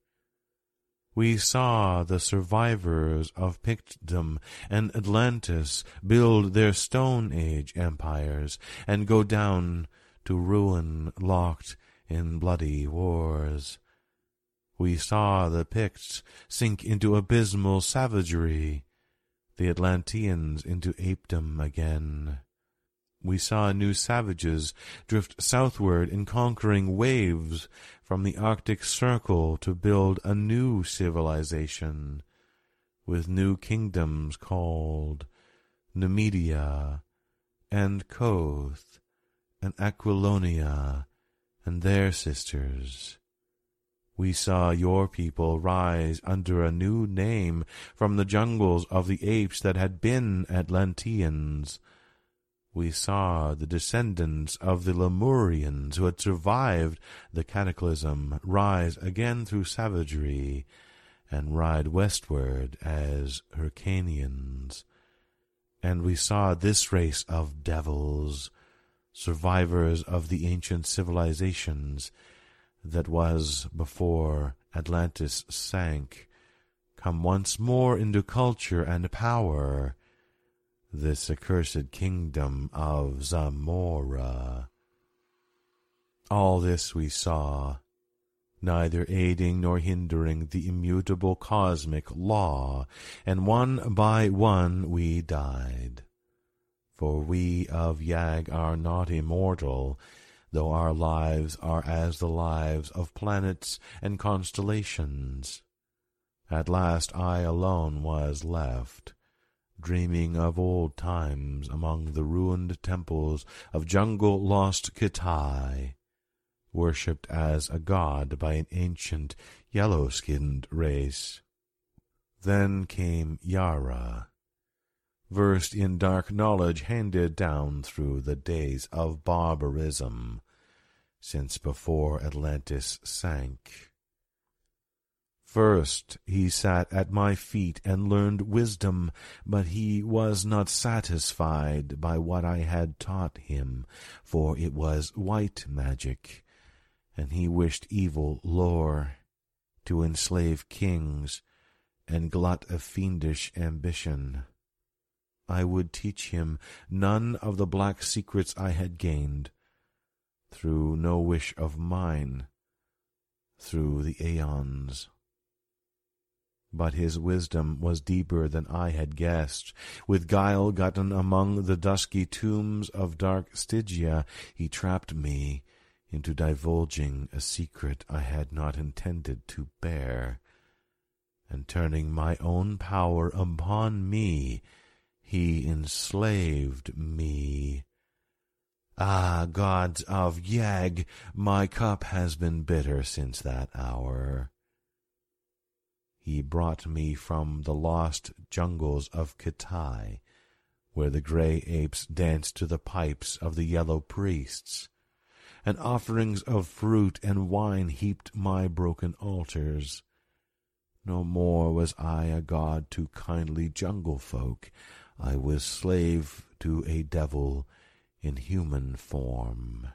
We saw the survivors of Pictdom and Atlantis build their Stone Age empires and go down to ruin locked in bloody wars. We saw the Picts sink into abysmal savagery, the Atlanteans into apedom again. We saw new savages drift southward in conquering waves from the Arctic Circle to build a new civilization with new kingdoms called Nemedia and Koth and Aquilonia and their sisters. We saw your people rise under a new name from the jungles of the apes that had been Atlanteans. We saw the descendants of the Lemurians who had survived the cataclysm rise again through savagery and ride westward as Hyrcanians. And we saw this race of devils, survivors of the ancient civilizations, that was before Atlantis sank, come once more into culture and power, this accursed kingdom of Zamora. All this we saw, neither aiding nor hindering the immutable cosmic law, and one by one we died. For we of Yag are not immortal, though our lives are as the lives of planets and constellations. At last I alone was left, dreaming of old times among the ruined temples of jungle-lost Khitai, worshipped as a god by an ancient yellow-skinned race. Then came Yara, versed in dark knowledge handed down through the days of barbarism, since before Atlantis sank. First he sat at my feet and learned wisdom, but he was not satisfied by what I had taught him, for it was white magic, and he wished evil lore, to enslave kings, and glut a fiendish ambition. I would teach him none of the black secrets I had gained, through no wish of mine, through the aeons. But his wisdom was deeper than I had guessed. With guile gotten among the dusky tombs of dark Stygia, he trapped me into divulging a secret I had not intended to bear, and turning my own power upon me, he enslaved me. Ah, gods of Yag, my cup has been bitter since that hour. He brought me from the lost jungles of Khitai, where the grey apes danced to the pipes of the yellow priests, and offerings of fruit and wine heaped my broken altars. No more was I a god to kindly jungle folk, I was slave to a devil in human form.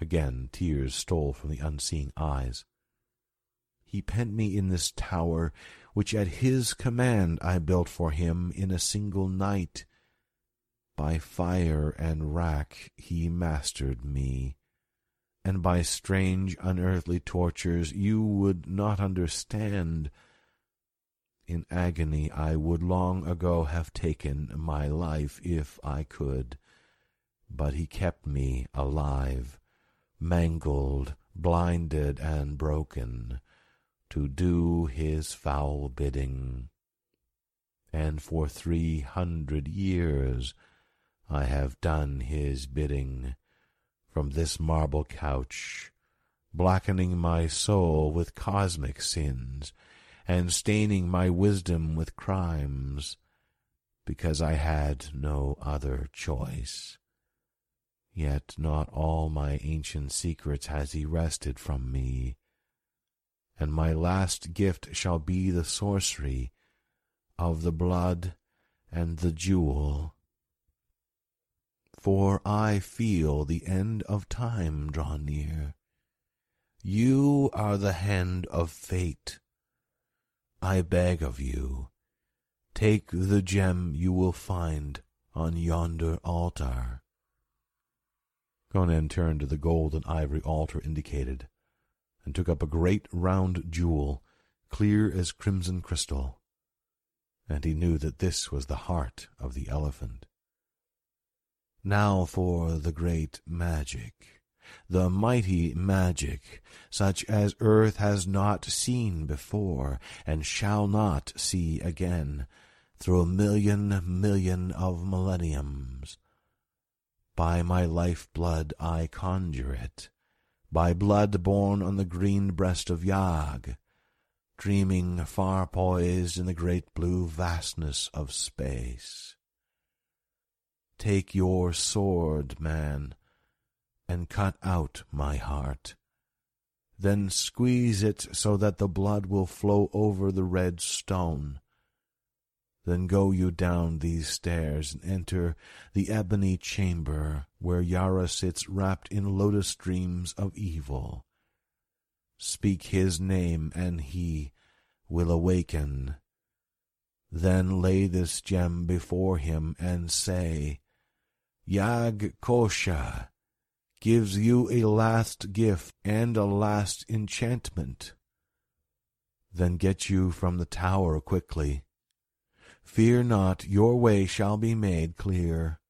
Again tears stole from the unseeing eyes. He pent me in this tower, which at his command I built for him in a single night. By fire and rack he mastered me, and by strange unearthly tortures you would not understand. In agony I would long ago have taken my life if I could, but he kept me alive, mangled, blinded, and broken, to do his foul bidding. And for three hundred years I have done his bidding, from this marble couch, blackening my soul with cosmic sins, and staining my wisdom with crimes, because I had no other choice. Yet not all my ancient secrets has he wrested from me, and my last gift shall be the sorcery of the blood and the jewel. For I feel the end of time draw near. You are the hand of fate I beg of you, take the gem you will find on yonder altar. Conan turned to the gold and ivory altar indicated, and took up a great round jewel, clear as crimson crystal, and he knew that this was the heart of the elephant. Now for the great magic the mighty magic, such as earth has not seen before, and shall not see again, through a million million of millenniums. By my life blood I conjure it, by blood born on the green breast of Yag, dreaming far poised in the great blue vastness of space. Take your sword, man, and cut out my heart. Then squeeze it so that the blood will flow over the red stone. Then go you down these stairs and enter the ebony chamber where Yara sits wrapped in lotus dreams of evil. Speak his name and he will awaken. Then lay this gem before him and say, Yag Kosha gives you a last gift and a last enchantment. Then get you from the tower quickly. Fear not, your way shall be made clear.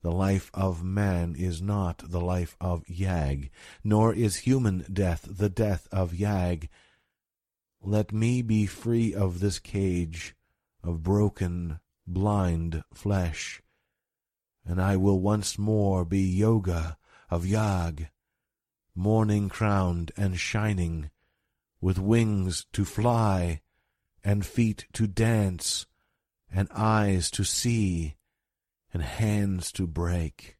The life of man is not the life of Yag, nor is human death the death of Yag. Let me be free of this cage of broken, blind flesh, and I will once more be Yogah of Yag, morning crowned and shining, with wings to fly, and feet to dance, and eyes to see, and hands to break.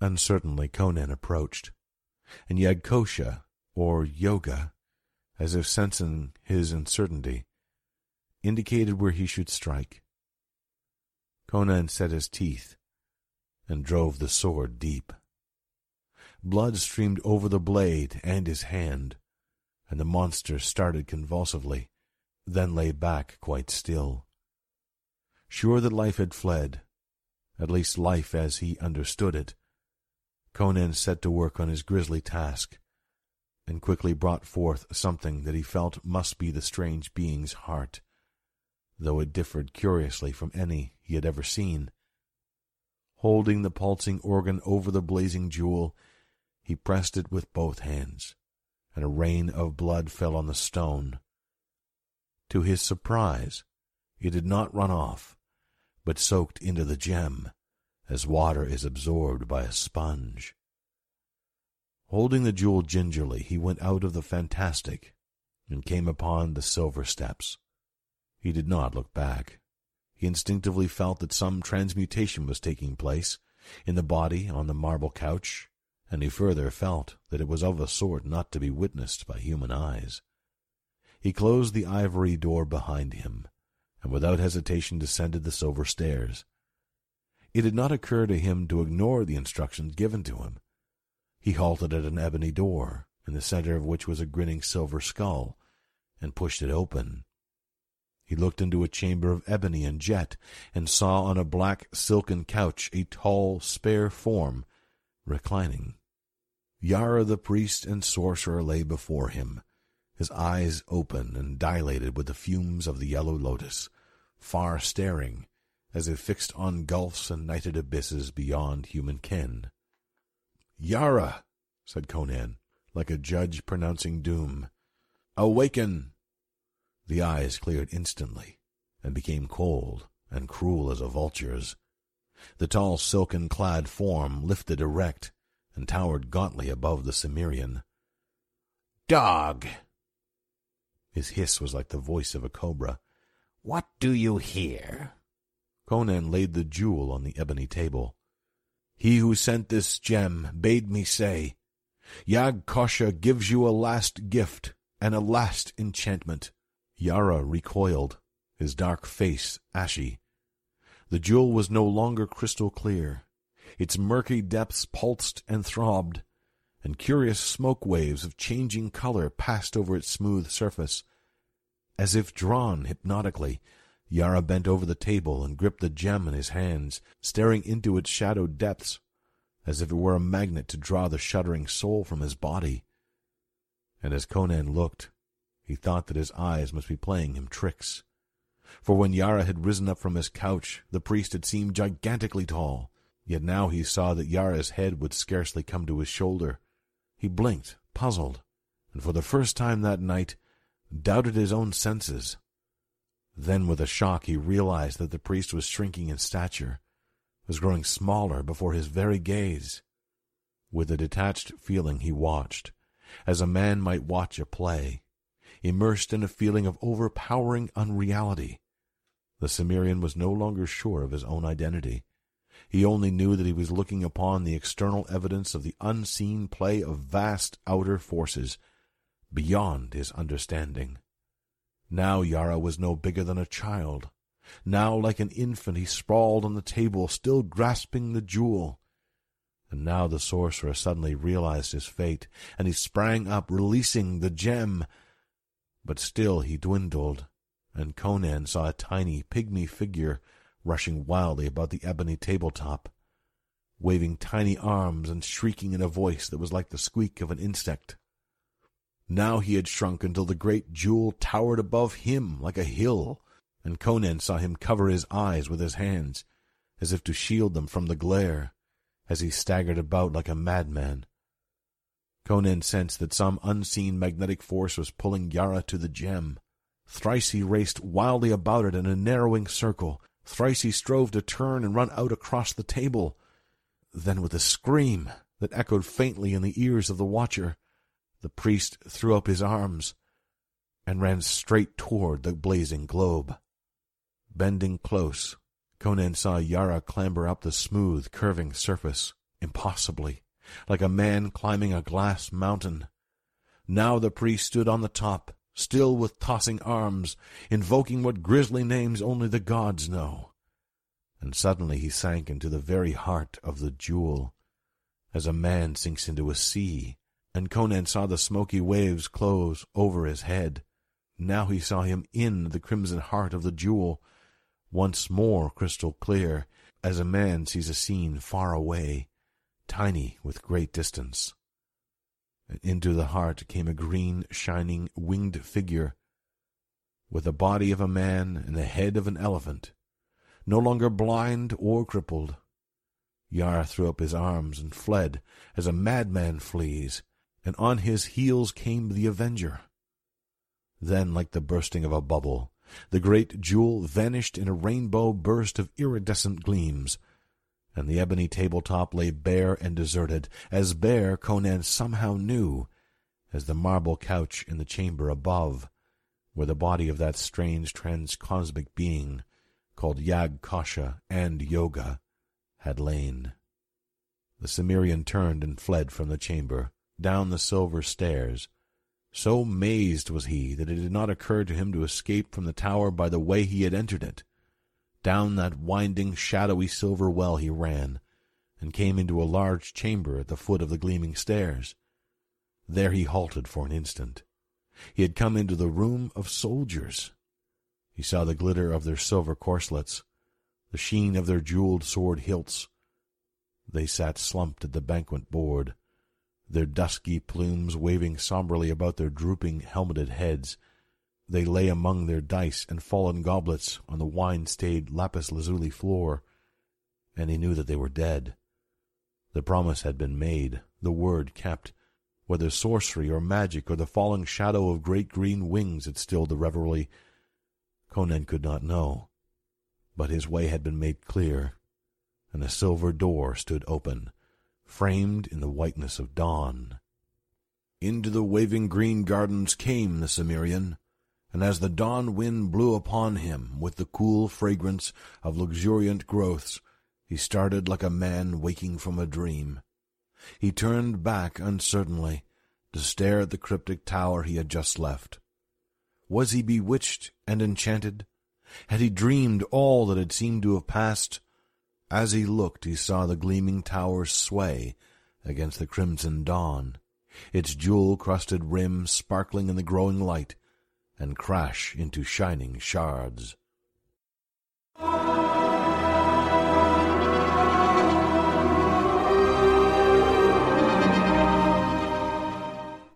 Uncertainly Conan approached, and Yagkosha, or Yogah, as if sensing his uncertainty, indicated where he should strike. Conan set his teeth and drove the sword deep. Blood streamed over the blade and his hand, and the monster started convulsively, then lay back quite still. Sure that life had fled, at least life as he understood it, Conan set to work on his grisly task, and quickly brought forth something that he felt must be the strange being's heart, though it differed curiously from any he had ever seen. Holding the pulsing organ over the blazing jewel, he pressed it with both hands, and a rain of blood fell on the stone. To his surprise, it did not run off, but soaked into the gem, as water is absorbed by a sponge. Holding the jewel gingerly, he went out of the fantastic and came upon the silver steps. He did not look back. He instinctively felt that some transmutation was taking place in the body on the marble couch, and he further felt that it was of a sort not to be witnessed by human eyes. He closed the ivory door behind him, and without hesitation descended the silver stairs. It did not occur to him to ignore the instructions given to him. He halted at an ebony door, in the center of which was a grinning silver skull, and pushed it open. He looked into a chamber of ebony and jet, and saw on a black silken couch a tall, spare form reclining. Yara the priest and sorcerer lay before him, his eyes open and dilated with the fumes of the yellow lotus, far staring, as if fixed on gulfs and nighted abysses beyond human ken. Yara, said Conan, like a judge pronouncing doom, awaken! The eyes cleared instantly, and became cold and cruel as a vulture's. The tall silken-clad form lifted erect and towered gauntly above the Cimmerian. Dog! His hiss was like the voice of a cobra. What do you hear? Conan laid the jewel on the ebony table. He who sent this gem bade me say, Yag Kosha gives you a last gift and a last enchantment. Yara recoiled, his dark face ashy. The jewel was no longer crystal clear. Its murky depths pulsed and throbbed, and curious smoke waves of changing color passed over its smooth surface. As if drawn hypnotically, Yara bent over the table and gripped the gem in his hands, staring into its shadowed depths, as if it were a magnet to draw the shuddering soul from his body. And as Conan looked, he thought that his eyes must be playing him tricks. For when Yara had risen up from his couch, the priest had seemed gigantically tall, yet now he saw that Yara's head would scarcely come to his shoulder. He blinked, puzzled, and for the first time that night doubted his own senses. Then with a shock he realized that the priest was shrinking in stature, was growing smaller before his very gaze. With a detached feeling he watched, as a man might watch a play, immersed in a feeling of overpowering unreality. The Cimmerian was no longer sure of his own identity. He only knew that he was looking upon the external evidence of the unseen play of vast outer forces beyond his understanding. Now Yara was no bigger than a child. Now, like an infant, he sprawled on the table, still grasping the jewel. And now the sorcerer suddenly realized his fate, and he sprang up, releasing the gem. But still he dwindled, and Conan saw a tiny, pygmy figure rushing wildly about the ebony tabletop, waving tiny arms and shrieking in a voice that was like the squeak of an insect. Now he had shrunk until the great jewel towered above him like a hill, and Conan saw him cover his eyes with his hands, as if to shield them from the glare, as he staggered about like a madman. Conan sensed that some unseen magnetic force was pulling Yara to the gem. Thrice he raced wildly about it in a narrowing circle, Thrice he strove to turn and run out across the table. Then, with a scream that echoed faintly in the ears of the watcher, the priest threw up his arms and ran straight toward the blazing globe. Bending close, Conan saw Yara clamber up the smooth, curving surface, impossibly, like a man climbing a glass mountain. Now the priest stood on the top, still with tossing arms, invoking what grisly names only the gods know. And suddenly he sank into the very heart of the jewel, as a man sinks into a sea, and Conan saw the smoky waves close over his head. Now he saw him in the crimson heart of the jewel, once more crystal clear, as a man sees a scene far away, tiny with great distance. Into the heart came a green, shining, winged figure, with the body of a man and the head of an elephant, no longer blind or crippled. Yara threw up his arms and fled as a madman flees, and on his heels came the avenger. Then, like the bursting of a bubble, the great jewel vanished in a rainbow burst of iridescent gleams, and the ebony tabletop lay bare and deserted, as bare, Conan somehow knew, as the marble couch in the chamber above, where the body of that strange transcosmic being, called Yag Kosha and Yogah, had lain. The Cimmerian turned and fled from the chamber, down the silver stairs. So mazed was he that it did not occur to him to escape from the tower by the way he had entered it. Down that winding, shadowy silver well he ran, and came into a large chamber at the foot of the gleaming stairs. There he halted for an instant. He had come into the room of soldiers. He saw the glitter of their silver corselets, the sheen of their jeweled sword hilts. They sat slumped at the banquet board, their dusky plumes waving somberly about their drooping helmeted heads, they lay among their dice and fallen goblets on the wine-stained lapis lazuli floor, and he knew that they were dead. The promise had been made, the word kept. Whether sorcery or magic or the falling shadow of great green wings had stilled the revelry, Conan could not know. But his way had been made clear, and a silver door stood open, framed in the whiteness of dawn. Into the waving green gardens came the Cimmerian, and as the dawn wind blew upon him with the cool fragrance of luxuriant growths, he started like a man waking from a dream. He turned back uncertainly to stare at the cryptic tower he had just left. Was he bewitched and enchanted? Had he dreamed all that had seemed to have passed? As he looked, he saw the gleaming tower sway against the crimson dawn, its jewel-crusted rim sparkling in the growing light, and crash into shining shards.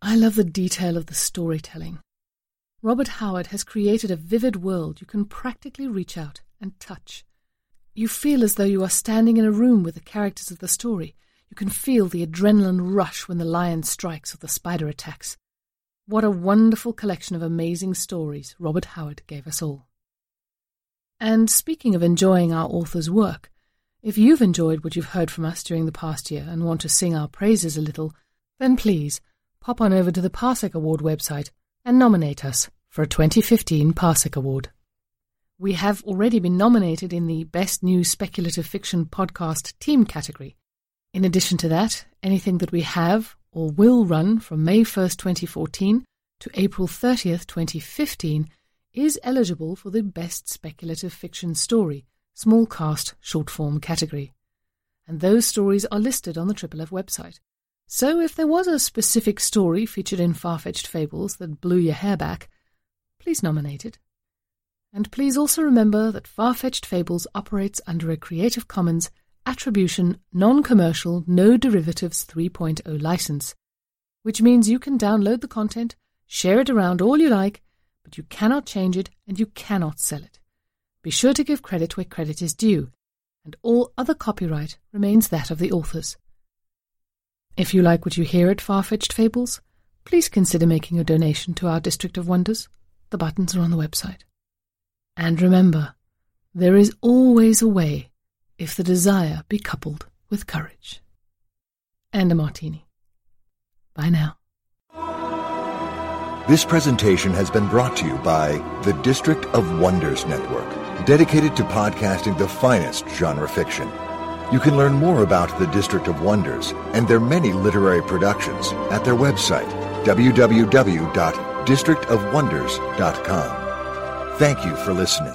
I love the detail of the storytelling. Robert Howard has created a vivid world you can practically reach out and touch. You feel as though you are standing in a room with the characters of the story. You can feel the adrenaline rush when the lion strikes or the spider attacks. What a wonderful collection of amazing stories Robert Howard gave us all. And speaking of enjoying our author's work, If you've enjoyed what you've heard from us during the past year and want to sing our praises a little, then please pop on over to the Parsec Award website and nominate us for a 2015 Parsec Award. We have already been nominated in the Best New Speculative Fiction Podcast Team category. In addition to that, anything that we have or will run from May 1st, 2014 to April 30th, 2015 is eligible for the Best Speculative Fiction Story small cast short form category. And those stories are listed on the Triple F website. So if there was a specific story featured in Far-Fetched Fables that blew your hair back, please nominate it. And please also remember that Far-Fetched Fables operates under a Creative Commons Attribution Non-Commercial No Derivatives 3.0 license, which means you can download the content, share it around all you like, but you cannot change it and you cannot sell it. Be sure to give credit where credit is due, and all other copyright remains that of the authors. If you like what you hear at Far-Fetched Fables, please consider making a donation to our District of Wonders. The buttons are on the website. And remember, there is always a way if the desire be coupled with courage. And a martini. Bye now. This presentation has been brought to you by the District of Wonders Network dedicated to podcasting the finest genre fiction. You can learn more about the District of Wonders and their many literary productions at their website, www.districtofwonders.com. Thank you for listening.